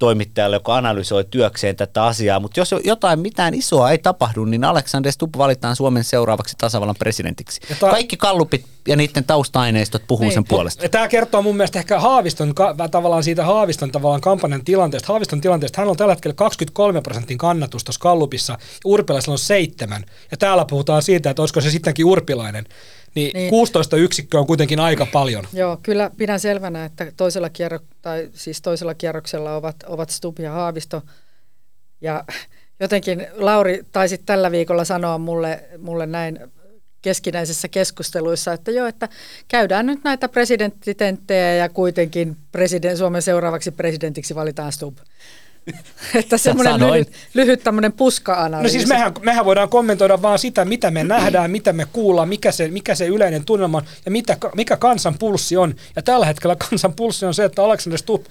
toimittajalle, joka analysoi työkseen tätä asiaa, mutta jos jotain mitään isoa ei tapahdu, niin Alexander Stubb valitaan Suomen seuraavaksi tasavallan presidentiksi. Ja ta- Kaikki kallupit ja niiden tausta-aineistot puhuu niin. sen puolesta. Tämä kertoo mun mielestä ehkä Haaviston, tavallaan siitä Haaviston tavallaan kampanjan tilanteesta. Haaviston tilanteesta, hän on tällä hetkellä 23 prosentin kannatus tuossa Kallupissa, Urpilaisella on seitsemän. Ja täällä puhutaan siitä, että olisiko se sittenkin Urpilainen. Niin, niin 16 yksikköä on kuitenkin aika paljon. Joo, kyllä pidän selvänä, että toisella, kierro- tai siis toisella kierroksella ovat, ovat Stub ja Haavisto. Ja jotenkin Lauri taisi tällä viikolla sanoa mulle, mulle näin keskinäisissä keskusteluissa, että joo, että käydään nyt näitä presidenttitenttejä ja kuitenkin president, Suomen seuraavaksi presidentiksi valitaan Stub. *laughs* että semmoinen lyhyt, lyhyt tämmöinen puska-analyysi. No siis mehän, mehän voidaan kommentoida vaan sitä, mitä me nähdään, mitä me kuullaan, mikä se, mikä se yleinen tunnelma on ja mitä, mikä kansan pulssi on. Ja tällä hetkellä kansan pulssi on se, että Alexander Stubb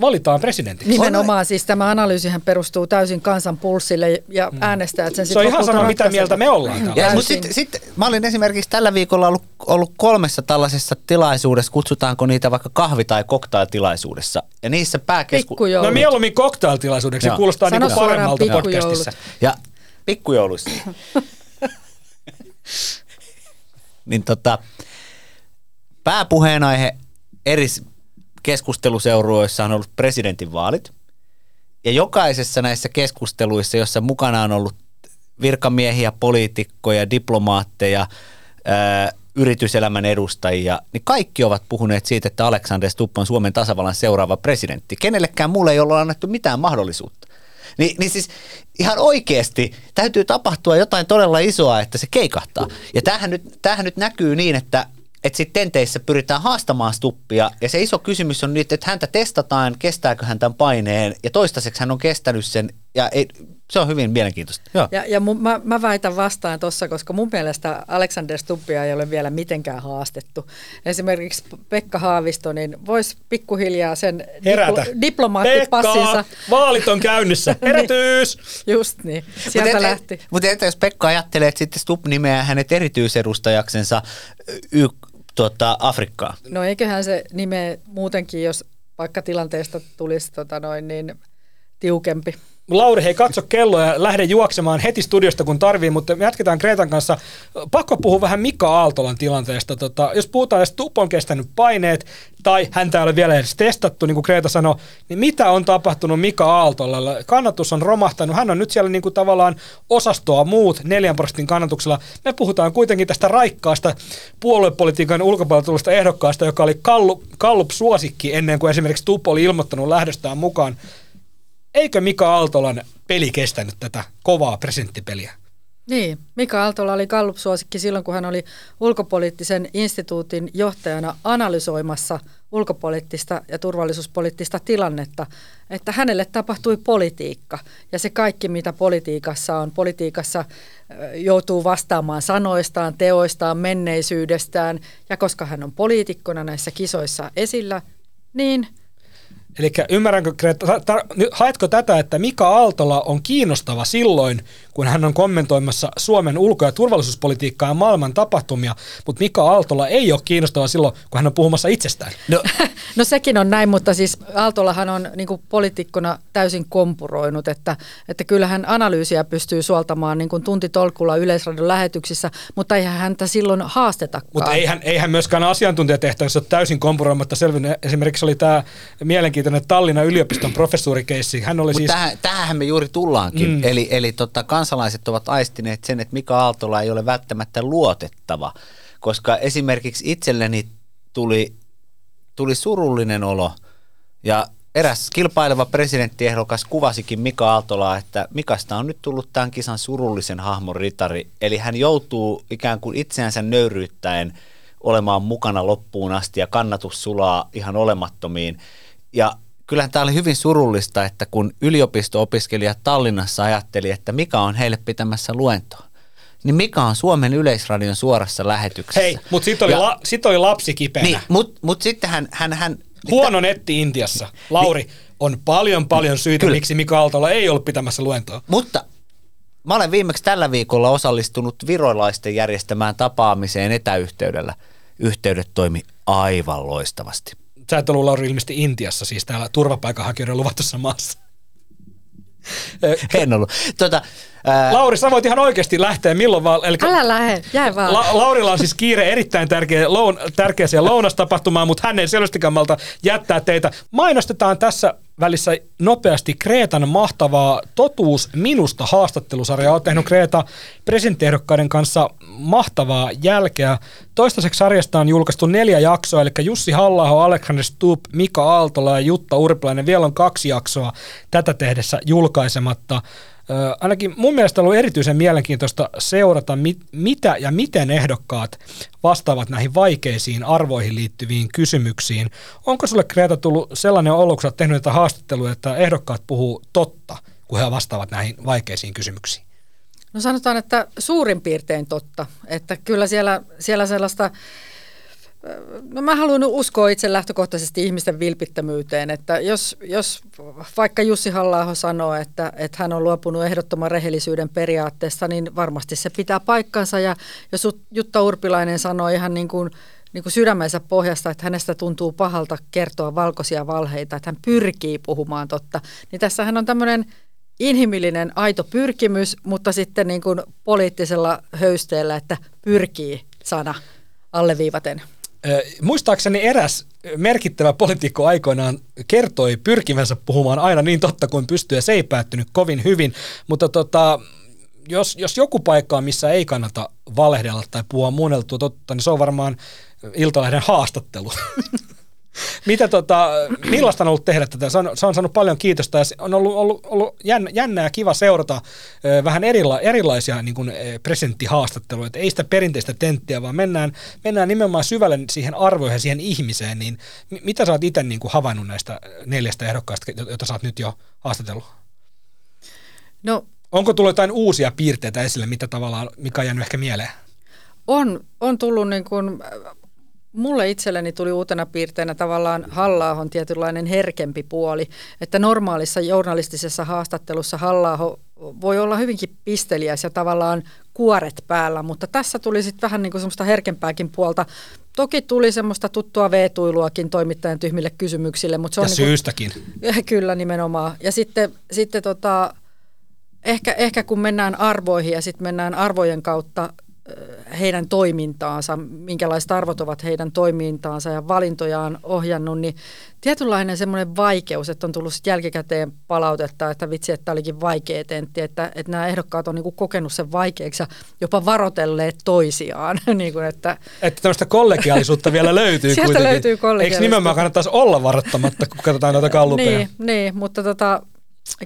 valitaan presidentiksi. Nimenomaan, siis tämä analyysihän perustuu täysin kansan pulssille ja mm. äänestäjät sen Se on ihan sama, mitä mieltä me ollaan. Ja, mutta sitten sit, mä olin esimerkiksi tällä viikolla ollut, ollut kolmessa tällaisessa tilaisuudessa, kutsutaanko niitä vaikka kahvi- tai cocktail-tilaisuudessa. Ja niissä pääkesku... No mieluummin cocktail-tilaisuudeksi, se kuulostaa niin kuin paremmalta podcastissa. Ja pikkujouluissa. *laughs* niin tota, pääpuheenaihe eri keskusteluseurueissa on ollut presidentinvaalit. Ja jokaisessa näissä keskusteluissa, jossa mukana on ollut virkamiehiä, poliitikkoja, diplomaatteja, ää, yrityselämän edustajia, niin kaikki ovat puhuneet siitä, että Alexander Stubb on Suomen tasavallan seuraava presidentti. Kenellekään muulle ei ole annettu mitään mahdollisuutta. Ni, niin siis ihan oikeasti täytyy tapahtua jotain todella isoa, että se keikahtaa. Ja tämähän nyt, tämähän nyt näkyy niin, että että sitten tenteissä pyritään haastamaan Stuppia, ja se iso kysymys on nyt, että häntä testataan, kestääkö hän tämän paineen, ja toistaiseksi hän on kestänyt sen, ja ei, se on hyvin mielenkiintoista. Joo. Ja, ja mun, mä, mä väitän vastaan tuossa, koska mun mielestä Alexander Stubbia ei ole vielä mitenkään haastettu. Esimerkiksi Pekka Haavisto, niin voisi pikkuhiljaa sen Herätä. Diplo, diplomaattipassinsa... Pekka, vaalit on käynnissä. *laughs* Herätys! niin, just niin, sieltä mut lähti. Mutta entä jos Pekka ajattelee, että sitten Stubb nimeää hänet erityisedustajaksensa y- tuota, Afrikkaa. No eiköhän se nimeä muutenkin, jos paikkatilanteesta tulisi tota noin, niin, tiukempi. Lauri, hei katso kelloa ja lähde juoksemaan heti studiosta kun tarvii, mutta me jatketaan Kreetan kanssa. Pakko puhua vähän Mika Aaltolan tilanteesta. Tota, jos puhutaan, että Tup on kestänyt paineet tai häntä ei ole vielä edes testattu, niin kuin Kreeta sanoi, niin mitä on tapahtunut Mika Aaltolla? Kannatus on romahtanut. Hän on nyt siellä niin kuin tavallaan osastoa muut neljän prosentin kannatuksella. Me puhutaan kuitenkin tästä raikkaasta puoluepolitiikan ulkopuolella ehdokkaasta, joka oli Kallup, Kallup suosikki ennen kuin esimerkiksi Tup oli ilmoittanut lähdöstään mukaan eikö Mika Aaltolan peli kestänyt tätä kovaa presidenttipeliä? Niin, Mika Aaltola oli Gallup-suosikki silloin, kun hän oli ulkopoliittisen instituutin johtajana analysoimassa ulkopoliittista ja turvallisuuspoliittista tilannetta, että hänelle tapahtui politiikka. Ja se kaikki, mitä politiikassa on, politiikassa joutuu vastaamaan sanoistaan, teoistaan, menneisyydestään. Ja koska hän on poliitikkona näissä kisoissa esillä, niin – Eli ymmärränkö, haetko tätä, että Mika Aaltola on kiinnostava silloin, kun hän on kommentoimassa Suomen ulko- ja turvallisuuspolitiikkaa ja maailman tapahtumia, mutta Mika Aaltola ei ole kiinnostava silloin, kun hän on puhumassa itsestään. No, *laughs* no sekin on näin, mutta siis Aaltolahan on niin poliitikkona täysin kompuroinut, että, että kyllähän analyysiä pystyy suoltamaan niin kuin tuntitolkulla Yleisradion lähetyksissä, mutta eihän häntä silloin haastetakaan. Mutta eihän, eihän myöskään asiantuntijatehtävissä ole täysin kompuroimatta selvinnyt. Esimerkiksi oli tämä mielenkiintoinen Tallinnan yliopiston professuurikeissi. Hän oli Mut siis... Tähän, tähän me juuri tullaankin. Mm. Eli, eli tota, kansalaiset ovat aistineet sen, että Mika Aaltola ei ole välttämättä luotettava, koska esimerkiksi itselleni tuli, tuli surullinen olo ja eräs kilpaileva presidenttiehdokas kuvasikin Mika Aaltolaa, että Mikasta on nyt tullut tämän kisan surullisen hahmon ritari, eli hän joutuu ikään kuin itseänsä nöyryyttäen olemaan mukana loppuun asti ja kannatus sulaa ihan olemattomiin. Ja kyllähän tämä oli hyvin surullista, että kun yliopisto-opiskelijat Tallinnassa ajatteli, että mikä on heille pitämässä luentoa, niin mikä on Suomen Yleisradion suorassa lähetyksessä. Hei, mutta sitten oli, la, sit oli lapsi kipeänä. Niin, mutta mut sitten hän, hän, hän... Huono netti Intiassa. Lauri, niin, on paljon paljon syitä, kyllä. miksi Mika Aaltola ei ollut pitämässä luentoa. Mutta mä olen viimeksi tällä viikolla osallistunut virolaisten järjestämään tapaamiseen etäyhteydellä. Yhteydet toimi aivan loistavasti. Sä et ollut Lauri ilmeisesti Intiassa, siis täällä turvapaikanhakijoiden luvatussa maassa. en ollut. Tota, ää... Lauri, sä voit ihan oikeasti lähteä milloin vaan. Eli Älä lähde, jää vaan. La- Laurilla on siis kiire erittäin tärkeä, loun, tärkeäseen lounastapahtumaan, mutta hän ei selvästikään malta jättää teitä. Mainostetaan tässä välissä nopeasti Kreetan mahtavaa Totuus minusta haastattelusarjaa. Olet tehnyt Kreeta presidenttiehdokkaiden kanssa mahtavaa jälkeä. Toistaiseksi sarjasta on julkaistu neljä jaksoa, eli Jussi Hallaho, Alexander Stubb, Mika Aaltola ja Jutta Urpilainen. Vielä on kaksi jaksoa tätä tehdessä julkaisematta ainakin mun mielestä on ollut erityisen mielenkiintoista seurata, mit, mitä ja miten ehdokkaat vastaavat näihin vaikeisiin arvoihin liittyviin kysymyksiin. Onko sulle Kreta tullut sellainen olo, kun sä tehnyt näitä haastatteluja, että ehdokkaat puhuu totta, kun he vastaavat näihin vaikeisiin kysymyksiin? No sanotaan, että suurin piirtein totta. Että kyllä siellä, siellä sellaista No mä haluan uskoa itse lähtökohtaisesti ihmisten vilpittömyyteen, että jos, jos vaikka Jussi halla sanoo, että, että hän on luopunut ehdottoman rehellisyyden periaatteesta, niin varmasti se pitää paikkansa. Ja jos Jutta Urpilainen sanoo ihan niin kuin, niin kuin sydämensä pohjasta, että hänestä tuntuu pahalta kertoa valkoisia valheita, että hän pyrkii puhumaan totta, niin tässähän on tämmöinen inhimillinen aito pyrkimys, mutta sitten niin kuin poliittisella höysteellä, että pyrkii sana alleviivaten. Muistaakseni eräs merkittävä poliitikko aikoinaan kertoi pyrkivänsä puhumaan aina niin totta kuin pystyy, ja se ei päättynyt kovin hyvin, mutta tota, jos, jos joku paikka on, missä ei kannata valehdella tai puhua muunneltua totta, niin se on varmaan Iltalehden haastattelu. *laughs* Mitä tota, millaista on ollut tehdä tätä? Se on, se on saanut paljon kiitosta ja on ollut, ollut, ollut jännä, jännää ja kiva seurata vähän erila, erilaisia niin kuin, presenttihaastatteluja. Että ei sitä perinteistä tenttiä, vaan mennään, mennään nimenomaan syvälle siihen arvoihin siihen ihmiseen. Niin, mitä sä oot itse niin kuin havainnut näistä neljästä ehdokkaasta, joita sä oot nyt jo haastatellut? No, Onko tullut jotain uusia piirteitä esille, mitä tavallaan, mikä on jäänyt ehkä mieleen? On, on tullut niin kuin mulle itselleni tuli uutena piirteenä tavallaan halla on tietynlainen herkempi puoli, että normaalissa journalistisessa haastattelussa halla voi olla hyvinkin pisteliäs ja tavallaan kuoret päällä, mutta tässä tuli sitten vähän niin kuin semmoista herkempääkin puolta. Toki tuli semmoista tuttua veetuiluakin toimittajan tyhmille kysymyksille. Mutta se ja on syystäkin. Niin *laughs* kuin, kyllä nimenomaan. Ja sitten, sitten tota, ehkä, ehkä kun mennään arvoihin ja sitten mennään arvojen kautta heidän toimintaansa, minkälaiset arvot ovat heidän toimintaansa ja valintojaan ohjannut, niin tietynlainen semmoinen vaikeus, että on tullut jälkikäteen palautetta, että vitsi, että olikin vaikea tentti, että, että nämä ehdokkaat on niin kokenut sen vaikeaksi ja jopa varotelleet toisiaan. *laughs* niin kuin, että että tämmöistä kollegiaalisuutta vielä *laughs* löytyy Sieltä kuitenkin. löytyy kollegiaalisuutta. Eikö nimenomaan kannattaisi olla varoittamatta, kun katsotaan noita *laughs* kallupeja? niin, niin, mutta tota,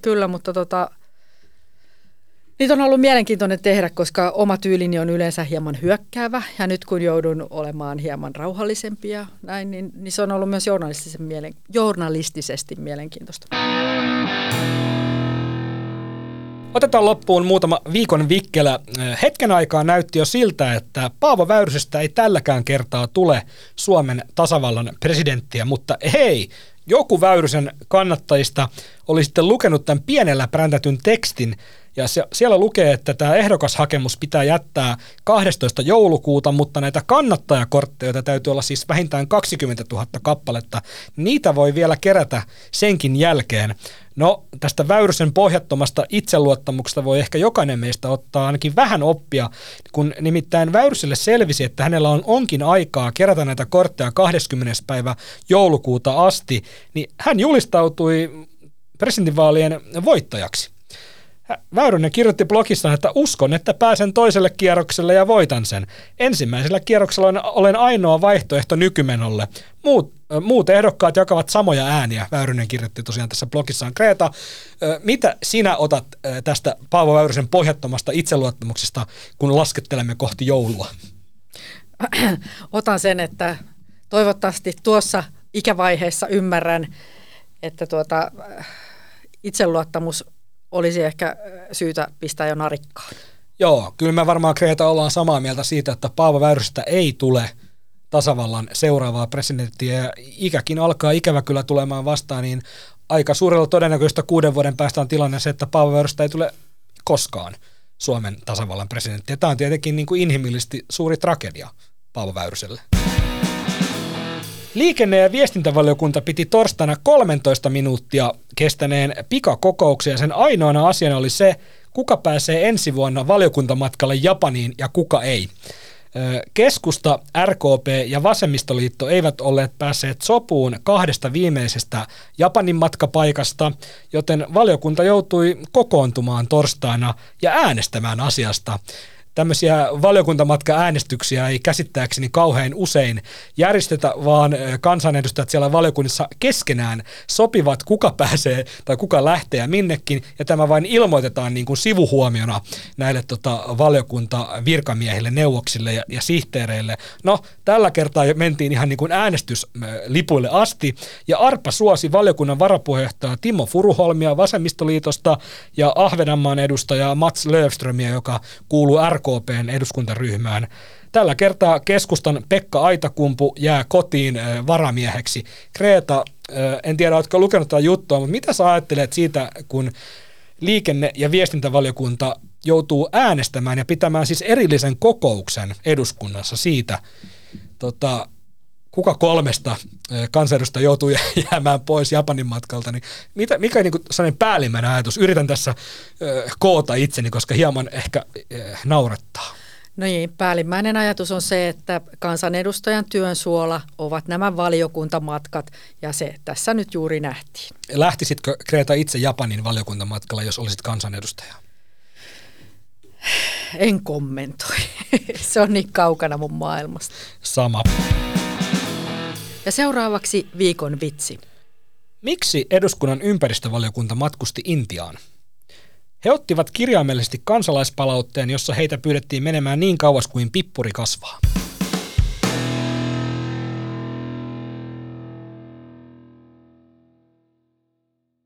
kyllä, mutta tota, Niitä on ollut mielenkiintoinen tehdä, koska oma tyylini on yleensä hieman hyökkäävä ja nyt kun joudun olemaan hieman rauhallisempia, näin, niin, niin se on ollut myös journalistisen mielen, journalistisesti mielenkiintoista. Otetaan loppuun muutama viikon vikkelä. Hetken aikaa näytti jo siltä, että Paavo Väyrysestä ei tälläkään kertaa tule Suomen tasavallan presidenttiä, mutta hei, joku Väyrysen kannattajista oli sitten lukenut tämän pienellä präntätyn tekstin, ja se, siellä lukee, että tämä ehdokashakemus pitää jättää 12. joulukuuta, mutta näitä kannattajakortteja, joita täytyy olla siis vähintään 20 000 kappaletta, niitä voi vielä kerätä senkin jälkeen. No, tästä Väyrysen pohjattomasta itseluottamuksesta voi ehkä jokainen meistä ottaa ainakin vähän oppia, kun nimittäin Väyryselle selvisi, että hänellä on onkin aikaa kerätä näitä kortteja 20. päivä joulukuuta asti, niin hän julistautui presidentinvaalien voittajaksi. Väyrynen kirjoitti blogissaan, että uskon, että pääsen toiselle kierrokselle ja voitan sen. Ensimmäisellä kierroksella olen ainoa vaihtoehto nykymenolle. Muut, muut ehdokkaat jakavat samoja ääniä, Väyrynen kirjoitti tosiaan tässä blogissaan. Kreta, mitä sinä otat tästä Paavo Väyrysen pohjattomasta itseluottamuksesta, kun laskettelemme kohti joulua? *clears throat* Otan sen, että toivottavasti tuossa ikävaiheessa ymmärrän, että tuota, itseluottamus olisi ehkä syytä pistää jo narikkaan. Joo, kyllä me varmaan Kreta ollaan samaa mieltä siitä, että Paavo Väyrystä ei tule tasavallan seuraavaa presidenttiä ja ikäkin alkaa ikävä kyllä tulemaan vastaan, niin aika suurella todennäköistä kuuden vuoden päästä on tilanne se, että Paavo Väyrystä ei tule koskaan Suomen tasavallan presidentti. Tämä on tietenkin niin kuin inhimillisesti suuri tragedia Paavo Väyryselle. Liikenne- ja viestintävaliokunta piti torstaina 13 minuuttia kestäneen pikakokouksen ja sen ainoana asiana oli se, kuka pääsee ensi vuonna valiokuntamatkalle Japaniin ja kuka ei. Keskusta, RKP ja Vasemmistoliitto eivät olleet päässeet sopuun kahdesta viimeisestä Japanin matkapaikasta, joten valiokunta joutui kokoontumaan torstaina ja äänestämään asiasta tämmöisiä valiokuntamatka-äänestyksiä ei käsittääkseni kauhean usein järjestetä, vaan kansanedustajat siellä valiokunnissa keskenään sopivat, kuka pääsee tai kuka lähtee ja minnekin, ja tämä vain ilmoitetaan niin kuin sivuhuomiona näille tota, valiokuntavirkamiehille, neuvoksille ja, ja sihteereille. No, tällä kertaa mentiin ihan niin kuin äänestyslipuille asti, ja Arpa suosi valiokunnan varapuheenjohtaja Timo Furuholmia Vasemmistoliitosta ja Ahvenanmaan edustaja Mats Löfströmiä, joka kuuluu RK RKPn eduskuntaryhmään. Tällä kertaa keskustan Pekka Aitakumpu jää kotiin varamieheksi. Kreta, en tiedä, oletko lukenut tätä juttua, mutta mitä sä ajattelet siitä, kun liikenne- ja viestintävaliokunta joutuu äänestämään ja pitämään siis erillisen kokouksen eduskunnassa siitä, tota, kuka kolmesta kansanedusta joutuu *laughs* jäämään pois Japanin matkalta, niin mitä, mikä niin sellainen päällimmäinen ajatus? Yritän tässä koota itseni, koska hieman ehkä naurattaa. No niin, päällimmäinen ajatus on se, että kansanedustajan työn suola ovat nämä valiokuntamatkat, ja se tässä nyt juuri nähtiin. Lähtisitkö Kreta itse Japanin valiokuntamatkalla, jos olisit kansanedustaja? En kommentoi. *laughs* se on niin kaukana mun maailmasta. Sama. Ja seuraavaksi viikon vitsi. Miksi eduskunnan ympäristövaliokunta matkusti Intiaan? He ottivat kirjaimellisesti kansalaispalautteen, jossa heitä pyydettiin menemään niin kauas kuin pippuri kasvaa.